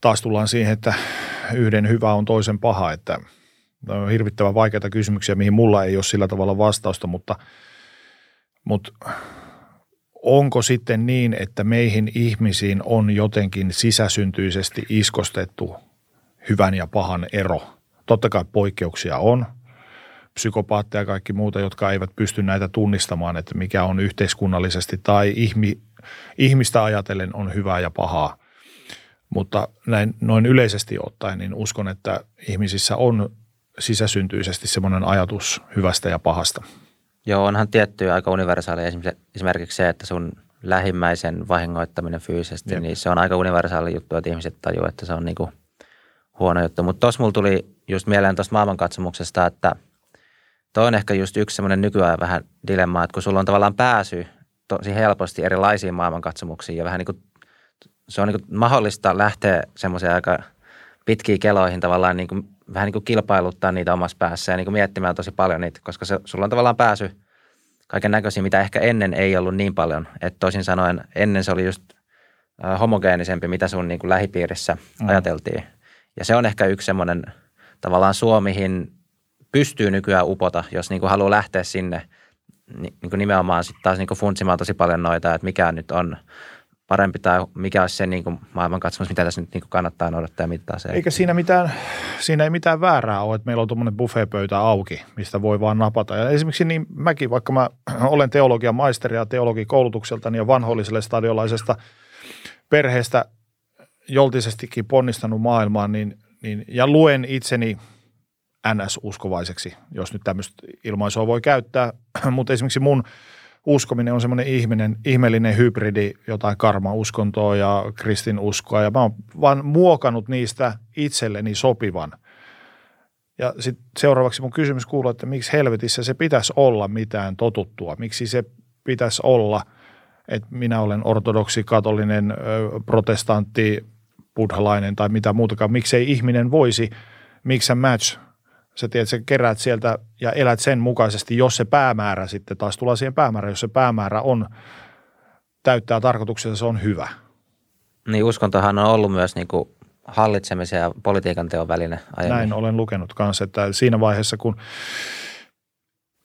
taas tullaan siihen, että yhden hyvä on toisen paha, että on hirvittävän vaikeita kysymyksiä, mihin mulla ei ole sillä tavalla vastausta, mutta, mutta onko sitten niin, että meihin ihmisiin on jotenkin sisäsyntyisesti iskostettu hyvän ja pahan ero? Totta kai poikkeuksia on – psykopaatteja ja kaikki muuta, jotka eivät pysty näitä tunnistamaan, että mikä on yhteiskunnallisesti tai ihmi, ihmistä ajatellen on hyvää ja pahaa. Mutta näin noin yleisesti ottaen, niin uskon, että ihmisissä on sisäsyntyisesti semmoinen ajatus hyvästä ja pahasta. Joo, onhan tiettyä aika universaali esimerkiksi se, että sun lähimmäisen vahingoittaminen fyysisesti, Jep. niin se on aika universaali juttu, että ihmiset tajuu, että se on niinku huono juttu. Mutta tuossa mulla tuli just mieleen tuosta maailmankatsomuksesta, että toi on ehkä just yksi semmoinen nykyään vähän dilemma, että kun sulla on tavallaan pääsy tosi helposti erilaisiin maailmankatsomuksiin ja vähän niin kuin, se on niin kuin mahdollista lähteä semmoiseen aika pitkiin keloihin tavallaan niin kuin, vähän niin kuin kilpailuttaa niitä omassa päässä ja niin kuin miettimään tosi paljon niitä, koska se, sulla on tavallaan pääsy kaiken näköisiä, mitä ehkä ennen ei ollut niin paljon. Että toisin sanoen ennen se oli just homogeenisempi, mitä sun niin kuin lähipiirissä mm. ajateltiin. Ja se on ehkä yksi semmoinen tavallaan Suomihin pystyy nykyään upota, jos niin kuin haluaa lähteä sinne niin kuin nimenomaan sitten taas niin kuin funtsimaan tosi paljon noita, että mikä nyt on parempi tai mikä olisi se niin kuin maailmankatsomus, mitä tässä nyt niin kuin kannattaa noudattaa ja mittaa se. Eikä siinä, mitään, siinä ei mitään väärää ole, että meillä on tuommoinen buffetpöytä auki, mistä voi vaan napata. Ja esimerkiksi niin mäkin, vaikka mä olen teologian maisteri ja teologikoulutukselta ja vanholliselle stadiolaisesta perheestä joltisestikin ponnistanut maailmaan, niin, niin, ja luen itseni NS-uskovaiseksi, jos nyt tämmöistä ilmaisua voi käyttää, mutta esimerkiksi mun uskominen on semmoinen ihminen, ihmeellinen hybridi, jotain karma-uskontoa ja kristinuskoa, ja mä oon vaan muokannut niistä itselleni sopivan. Ja sitten seuraavaksi mun kysymys kuuluu, että miksi helvetissä se pitäisi olla mitään totuttua? Miksi se pitäisi olla, että minä olen ortodoksi, katolinen, protestantti, buddhalainen tai mitä muutakaan. Miksei ihminen voisi miksi match sä tiedät, sä kerät sieltä ja elät sen mukaisesti, jos se päämäärä sitten taas tulee siihen päämäärään, jos se päämäärä on, täyttää tarkoituksessa, se on hyvä. Niin uskontohan on ollut myös niin kuin hallitsemisen ja politiikan teon väline aiemmin. Näin olen lukenut kanssa, että siinä vaiheessa kun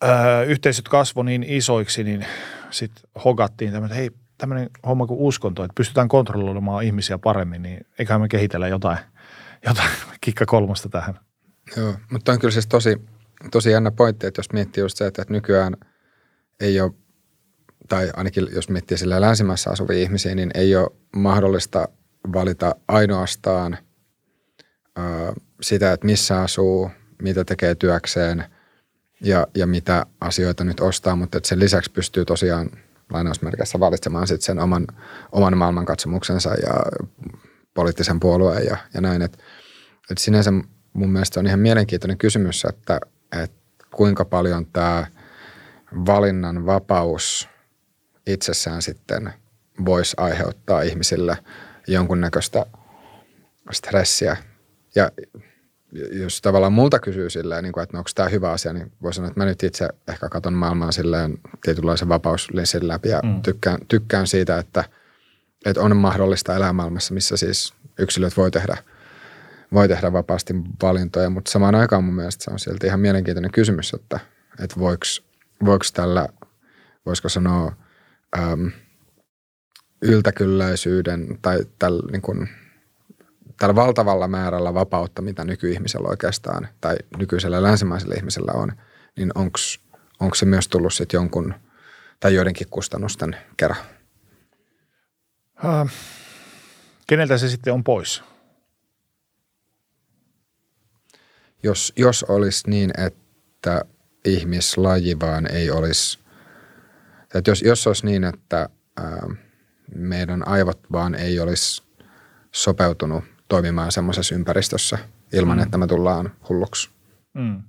ö, yhteisöt kasvo niin isoiksi, niin sitten hogattiin tämmöinen, hei tämmöinen homma kuin uskonto, että pystytään kontrolloimaan ihmisiä paremmin, niin eiköhän me kehitellä jotain, jotain kikka kolmosta tähän. Joo, mutta on kyllä siis tosi, tosi jännä pointti, että jos miettii just se, että nykyään ei ole, tai ainakin jos miettii sillä länsimässä asuvia ihmisiä, niin ei ole mahdollista valita ainoastaan ö, sitä, että missä asuu, mitä tekee työkseen ja, ja mitä asioita nyt ostaa, mutta että sen lisäksi pystyy tosiaan lainausmerkeissä valitsemaan sitten sen oman, oman maailmankatsomuksensa ja poliittisen puolueen ja, ja näin. Että, että sinänsä mun mielestä on ihan mielenkiintoinen kysymys, että, että kuinka paljon tämä valinnan vapaus itsessään sitten voisi aiheuttaa ihmisille jonkunnäköistä stressiä. Ja jos tavallaan multa kysyy silleen, niin kuin, että no, onko tämä hyvä asia, niin voi sanoa, että mä nyt itse ehkä katson maailmaa silleen tietynlaisen vapauslinsin läpi ja mm. tykkään, tykkään siitä, että, että on mahdollista elää maailmassa, missä siis yksilöt voi tehdä – voi tehdä vapaasti valintoja, mutta samaan aikaan mun mielestä se on silti ihan mielenkiintoinen kysymys, että, että voiko, tällä, voisiko sanoa, äm, yltäkylläisyyden tai tällä, niin kuin, tällä valtavalla määrällä vapautta, mitä nykyihmisellä oikeastaan tai nykyisellä länsimaisella ihmisellä on, niin onko se myös tullut sitten jonkun tai joidenkin kustannusten kerran? Uh, keneltä se sitten on pois? Jos, jos olisi niin, että ihmislaji vaan ei olisi, että jos, jos olisi niin, että ää, meidän aivot vaan ei olisi sopeutunut toimimaan semmoisessa ympäristössä ilman, mm. että me tullaan hulluksi. Mm.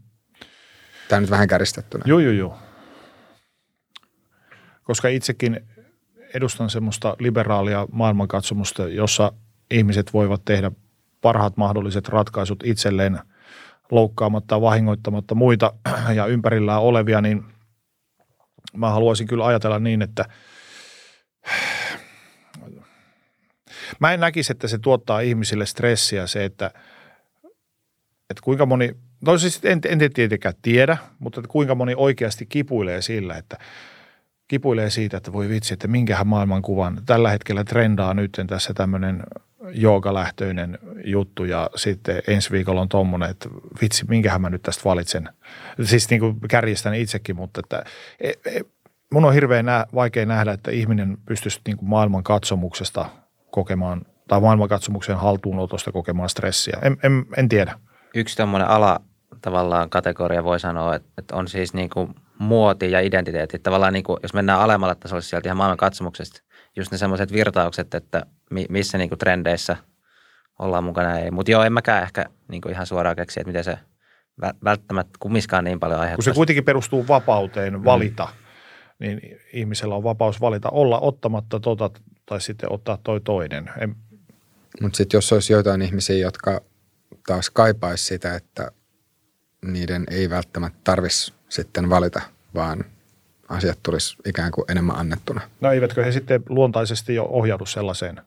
Tämä on nyt vähän käristettynä. Joo, joo, joo. Koska itsekin edustan semmoista liberaalia maailmankatsomusta, jossa ihmiset voivat tehdä parhaat mahdolliset ratkaisut itselleen – loukkaamatta, vahingoittamatta muita ja ympärillään olevia, niin mä haluaisin kyllä ajatella niin, että mä en näkisi, että se tuottaa ihmisille stressiä se, että, että kuinka moni, no siis en, en tietenkään tiedä, mutta että kuinka moni oikeasti kipuilee sillä, että kipuilee siitä, että voi vitsi, että minkähän maailmankuvan tällä hetkellä trendaa nyt tässä tämmöinen joogalähtöinen juttu ja sitten ensi viikolla on tommonen, että vitsi, minkähän mä nyt tästä valitsen. Siis niin kuin kärjistän itsekin, mutta että e, e, mun on hirveän nä- vaikea nähdä, että ihminen pystyisi niin kuin maailman katsomuksesta kokemaan tai maailmankatsomuksen haltuunotosta kokemaan stressiä. En, en, en tiedä. Yksi tämmöinen ala tavallaan kategoria voi sanoa, että, että on siis niin kuin muoti ja identiteetti. Tavallaan niin kuin, jos mennään alemmalle tasolle sieltä ihan maailman katsomuksesta, just ne semmoiset virtaukset, että missä niin kuin trendeissä ollaan mukana. Ei. Mutta joo, en mäkään ehkä niin kuin ihan suoraan keksiä, että miten se välttämättä kummiskaan niin paljon aiheuttaa. Kun se kuitenkin perustuu vapauteen mm. valita, mm. niin ihmisellä on vapaus valita olla ottamatta tota tai sitten ottaa toi toinen. En... Mutta sitten jos olisi joitain ihmisiä, jotka taas kaipaisi sitä, että niiden ei välttämättä tarvitsisi sitten valita, vaan asiat tulisi ikään kuin enemmän annettuna. No eivätkö he sitten luontaisesti jo ohjaudu sellaiseen?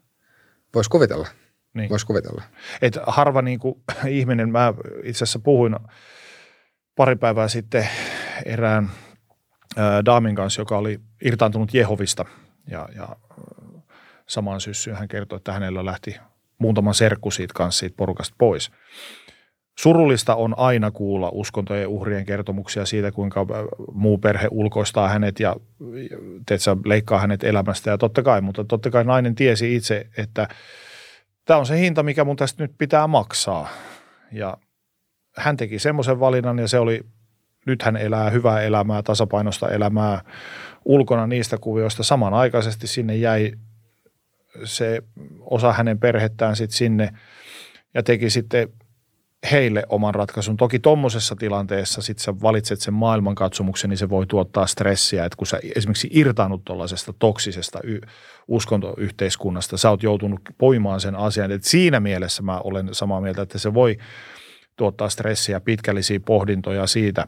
Voisi kuvitella. Niin. Voisi kuvitella. Et harva niin kuin, ihminen, mä itse asiassa puhuin pari päivää sitten erään ää, daamin kanssa, joka oli irtaantunut Jehovista ja, ja samaan syssyyn hän kertoi, että hänellä lähti muutama serkku siitä kanssa siitä porukasta pois. Surullista on aina kuulla uskontojen uhrien kertomuksia siitä, kuinka muu perhe ulkoistaa hänet ja teetsä, leikkaa hänet elämästä. Ja totta kai, mutta totta kai nainen tiesi itse, että tämä on se hinta, mikä mun tästä nyt pitää maksaa. Ja hän teki semmoisen valinnan ja se oli, nyt hän elää hyvää elämää, tasapainosta elämää ulkona niistä kuvioista. Samanaikaisesti sinne jäi se osa hänen perhettään sitten sinne ja teki sitten heille oman ratkaisun. Toki tuommoisessa tilanteessa sit sä valitset sen maailmankatsomuksen, niin se voi tuottaa stressiä, että kun sä esimerkiksi irtaannut tuollaisesta toksisesta y- uskontoyhteiskunnasta, sä oot joutunut poimaan sen asian. Et siinä mielessä mä olen samaa mieltä, että se voi tuottaa stressiä, pitkällisiä pohdintoja siitä.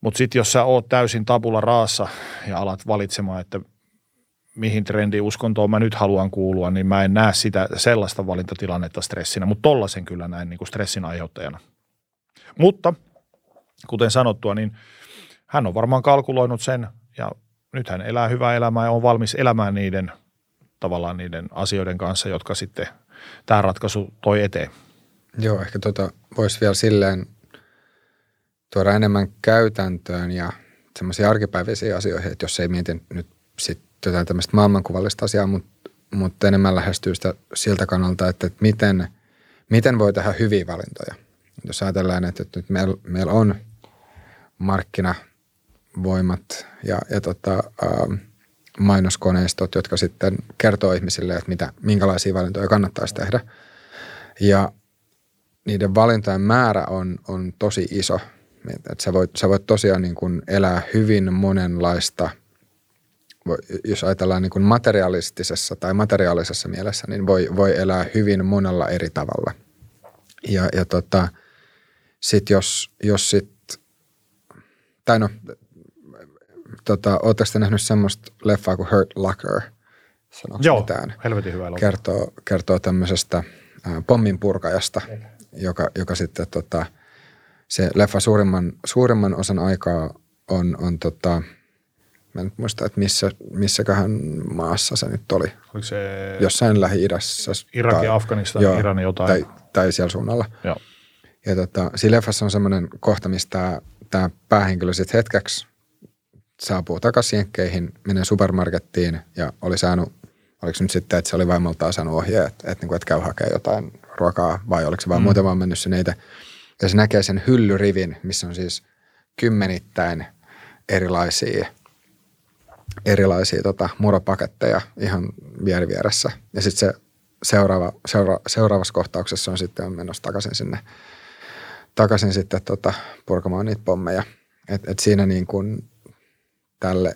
Mutta sitten jos sä oot täysin tabula raassa ja alat valitsemaan, että mihin trendiuskontoon mä nyt haluan kuulua, niin mä en näe sitä sellaista valintatilannetta stressinä, mutta tollaisen kyllä näen niin kuin stressin aiheuttajana. Mutta kuten sanottua, niin hän on varmaan kalkuloinut sen ja nyt hän elää hyvää elämää ja on valmis elämään niiden tavallaan niiden asioiden kanssa, jotka sitten tämä ratkaisu toi eteen. Joo, ehkä tuota voisi vielä silleen tuoda enemmän käytäntöön ja semmoisia arkipäiväisiä asioihin, että jos ei mieti nyt sit jotain tämmöistä maailmankuvallista asiaa, mutta, mutta enemmän lähestyy sitä siltä kannalta, että, että miten, miten voi tehdä hyviä valintoja. Jos ajatellaan, että, että nyt meillä, meillä on markkinavoimat ja, ja tota, ä, mainoskoneistot, jotka sitten kertoo ihmisille, että mitä, minkälaisia valintoja kannattaisi tehdä. Ja niiden valintojen määrä on, on tosi iso. Että sä, voit, sä voit tosiaan niin kuin elää hyvin monenlaista jos ajatellaan niin kuin materialistisessa tai materiaalisessa mielessä, niin voi, voi elää hyvin monella eri tavalla. Ja, ja tota, sitten jos, jos sit, tai no, tota, ootteko nähnyt semmoista leffaa kuin Hurt Locker? Sanoksi Joo, mitään? helvetin hyvä elokuva. Kertoo, kertoo tämmöisestä pommin purkajasta, joka, joka sitten tota, se leffa suurimman, suurimman osan aikaa on, on tota, Mä en muista, että missä, missäköhän maassa se nyt oli. Oliko se Jossain Lähi-idässä. Irak ja Afganistan, joo, Iran jotain. Tai, tai siellä suunnalla. Joo. Ja tota, siinä leffassa on semmoinen kohta, missä tämä päähenkilö sitten hetkeksi saapuu takaisin jenkkeihin, menee supermarkettiin ja oli saanut, oliko se nyt sitten, että se oli vaimoltaan saanut ohje, että, että, niin että käy hakemaan jotain ruokaa vai oliko se vaan mm. muuten vaan mennyt sinne Ja se näkee sen hyllyrivin, missä on siis kymmenittäin erilaisia – erilaisia tota, muropaketteja ihan vieri vieressä. Ja sitten se seuraava, seura, seuraavassa kohtauksessa on sitten menossa takaisin sinne, takaisin sitten tota, purkamaan niitä pommeja. Et, et siinä niin kuin tälle,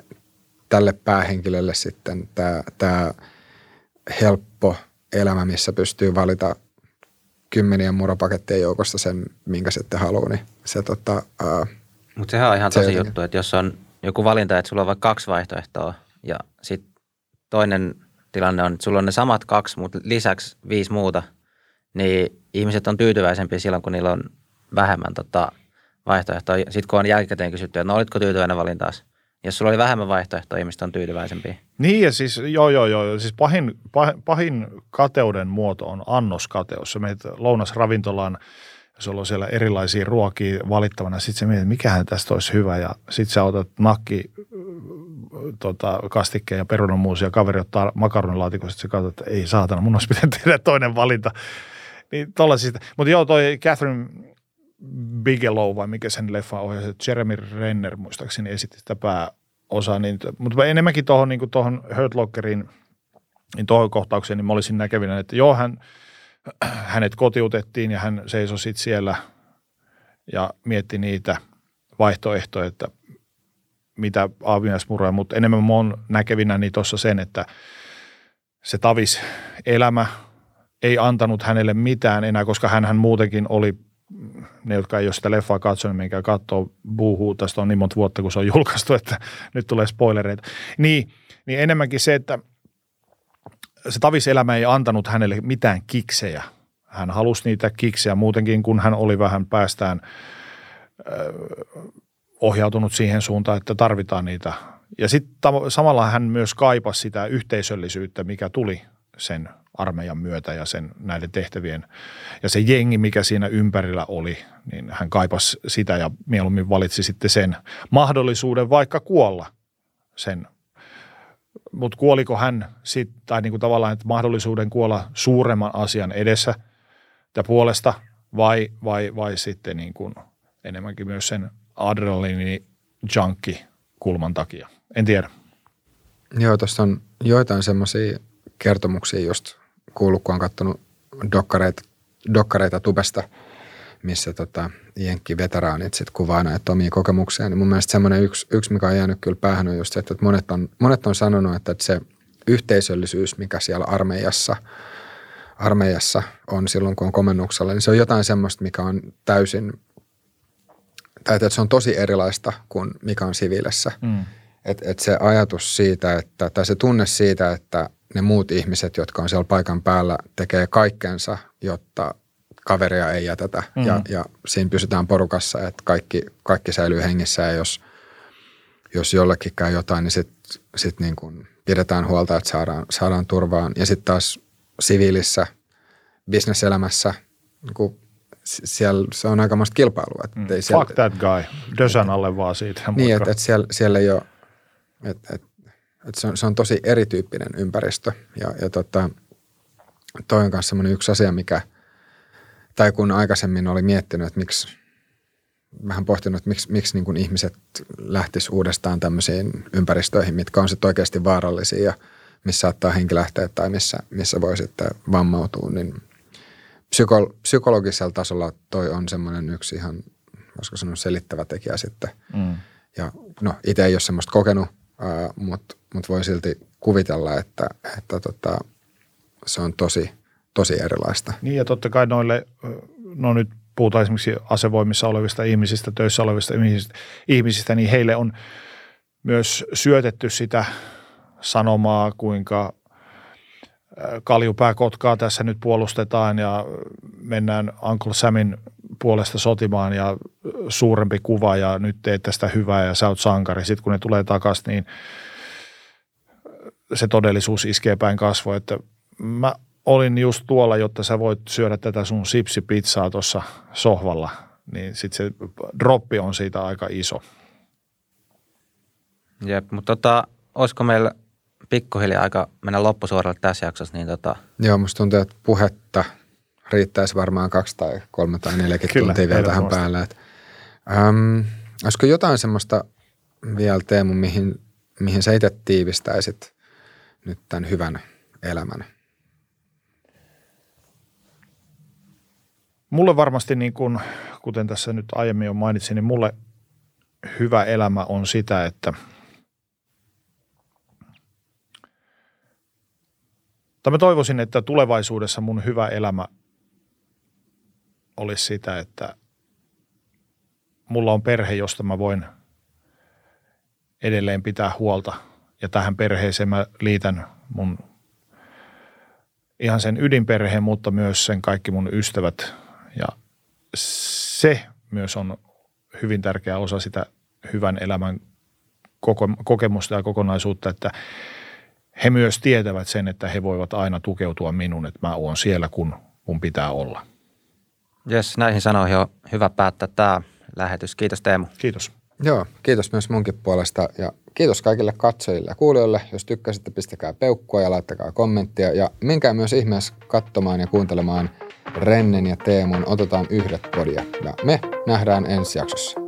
tälle päähenkilölle sitten tämä helppo elämä, missä pystyy valita kymmenien muropakettien joukosta sen, minkä sitten haluaa, niin se tota, Mutta sehän on ihan tosi se juttu, että jos on joku valinta, että sulla on vaikka kaksi vaihtoehtoa ja sitten toinen tilanne on, että sulla on ne samat kaksi, mutta lisäksi viisi muuta, niin ihmiset on tyytyväisempiä silloin, kun niillä on vähemmän tota vaihtoehtoa. Sitten kun on jälkikäteen kysytty, että no olitko tyytyväinen valintaas? Jos sulla oli vähemmän vaihtoehtoja, ihmiset on tyytyväisempiä. Niin ja siis joo joo joo, siis pahin, pahin, pahin kateuden muoto on annoskateus. Sä menet lounasravintolaan – sulla on siellä erilaisia ruokia valittavana, sitten sä mietit, mikähän tästä olisi hyvä ja sitten sä otat nakki tota, kastikkeen ja perunamuusia. Kaveri ottaa makaronilaatikosta, se katsoo, että ei saatana, mun olisi pitänyt tehdä toinen valinta. Niin tollasista. Mutta joo, toi Catherine Bigelow vai mikä sen leffa ohjasi, Jeremy Renner muistaakseni esitti sitä pääosaa. Niin, mutta enemmänkin tuohon niin tohon Hurt Lockerin, niin tuohon kohtaukseen, niin mä olisin näkevinä, että joo, hän, hänet kotiutettiin ja hän seisoi sitten siellä ja mietti niitä vaihtoehtoja, että mitä Aavinas murroja, mutta enemmän mä oon näkevinä niin tuossa sen, että se tavis elämä ei antanut hänelle mitään enää, koska hän muutenkin oli ne, jotka ei ole sitä leffaa katsonut, minkä katsoo buuhuu, tästä on niin monta vuotta, kun se on julkaistu, että nyt tulee spoilereita. Niin, niin enemmänkin se, että se taviselämä ei antanut hänelle mitään kiksejä. Hän halusi niitä kiksejä muutenkin, kun hän oli vähän päästään ohjautunut siihen suuntaan, että tarvitaan niitä. Ja sitten samalla hän myös kaipasi sitä yhteisöllisyyttä, mikä tuli sen armeijan myötä ja sen näiden tehtävien ja se jengi, mikä siinä ympärillä oli, niin hän kaipasi sitä ja mieluummin valitsi sitten sen mahdollisuuden vaikka kuolla sen. Mutta kuoliko hän sitten, tai niin kuin tavallaan, että mahdollisuuden kuolla suuremman asian edessä ja puolesta vai, vai, vai sitten niin enemmänkin myös sen adrenaliini junkie kulman takia. En tiedä. Joo, tuossa on joitain semmoisia kertomuksia just kuullut, kun on katsonut dokkareita, dokkareita tubesta, missä tota, jenkki-veteraanit sitten kuvaa näitä omia kokemuksia. Niin mun mielestä semmoinen yksi, yksi, mikä on jäänyt kyllä päähän, on just se, että monet on, monet on sanonut, että, se yhteisöllisyys, mikä siellä armeijassa, armeijassa on silloin, kun on komennuksella, niin se on jotain semmoista, mikä on täysin, tai että se on tosi erilaista kuin mikä on siviilissä. Mm. Että et se ajatus siitä, että, tai se tunne siitä, että ne muut ihmiset, jotka on siellä paikan päällä, tekee kaikkensa, jotta kaveria ei jätetä. Mm. Ja, ja siinä pysytään porukassa, että kaikki, kaikki säilyy hengissä ja jos, jos jollekin käy jotain, niin sitten sit niin kuin pidetään huolta, että saadaan, saadaan turvaan. Ja sitten taas siviilissä, bisneselämässä, niin kuin siellä se on aikamoista kilpailua. mm. ei siellä, Fuck that guy. Dösän alle vaan siitä. Niin, että et siellä, siellä ei ole, että et et se, on, se on tosi erityyppinen ympäristö ja, ja tota, toi on myös semmoinen yksi asia, mikä, tai kun aikaisemmin oli miettinyt, että miksi, vähän pohtinut, että miksi, miksi niin kuin ihmiset lähtis uudestaan tämmöisiin ympäristöihin, mitkä on sitten oikeasti vaarallisia ja missä saattaa henki lähteä tai missä, missä voi sitten vammautua, niin psyko, psykologisella tasolla toi on semmoinen yksi ihan, voisiko sanoa selittävä tekijä sitten. Mm. Ja no itse ei ole semmoista kokenut, mutta mut voi silti kuvitella, että, että tota, se on tosi, tosi erilaista. Niin ja totta kai noille, no nyt puhutaan esimerkiksi asevoimissa olevista ihmisistä, töissä olevista ihmisistä, ihmisistä niin heille on myös syötetty sitä sanomaa, kuinka kaljupääkotkaa tässä nyt puolustetaan ja mennään Uncle Samin puolesta sotimaan ja suurempi kuva ja nyt teet tästä hyvää ja sä oot sankari. Sitten kun ne tulee takaisin, niin se todellisuus iskee päin kasvoa, että mä olin just tuolla, jotta sä voit syödä tätä sun sipsipizzaa tuossa sohvalla, niin sitten se droppi on siitä aika iso. Jep, mutta tota, olisiko meillä pikkuhiljaa aika mennä loppusuoralle tässä jaksossa? Niin tota... Joo, musta tuntuu, että puhetta riittäisi varmaan kaksi tai kolme tai neljäkin Kyllä, tuntia vielä tähän päälle. Et, äm, olisiko jotain semmoista vielä Teemu, mihin, mihin sä itse tiivistäisit nyt tämän hyvän elämän? Mulle varmasti, niin kuin, kuten tässä nyt aiemmin jo mainitsin, niin mulle hyvä elämä on sitä, että – Tai mä toivoisin, että tulevaisuudessa mun hyvä elämä olisi sitä, että mulla on perhe, josta mä voin edelleen pitää huolta. Ja tähän perheeseen mä liitän mun ihan sen ydinperheen, mutta myös sen kaikki mun ystävät. Ja se myös on hyvin tärkeä osa sitä hyvän elämän kokemusta ja kokonaisuutta, että he myös tietävät sen, että he voivat aina tukeutua minun, että mä oon siellä, kun mun pitää olla. Jes, näihin sanoihin on hyvä päättää tämä lähetys. Kiitos Teemu. Kiitos. Joo, kiitos myös munkin puolesta ja kiitos kaikille katsojille ja kuulijoille. Jos tykkäsitte, pistäkää peukkua ja laittakaa kommenttia ja menkää myös ihmeessä katsomaan ja kuuntelemaan Rennen ja Teemun Otetaan yhdet podia. Ja me nähdään ensi jaksossa.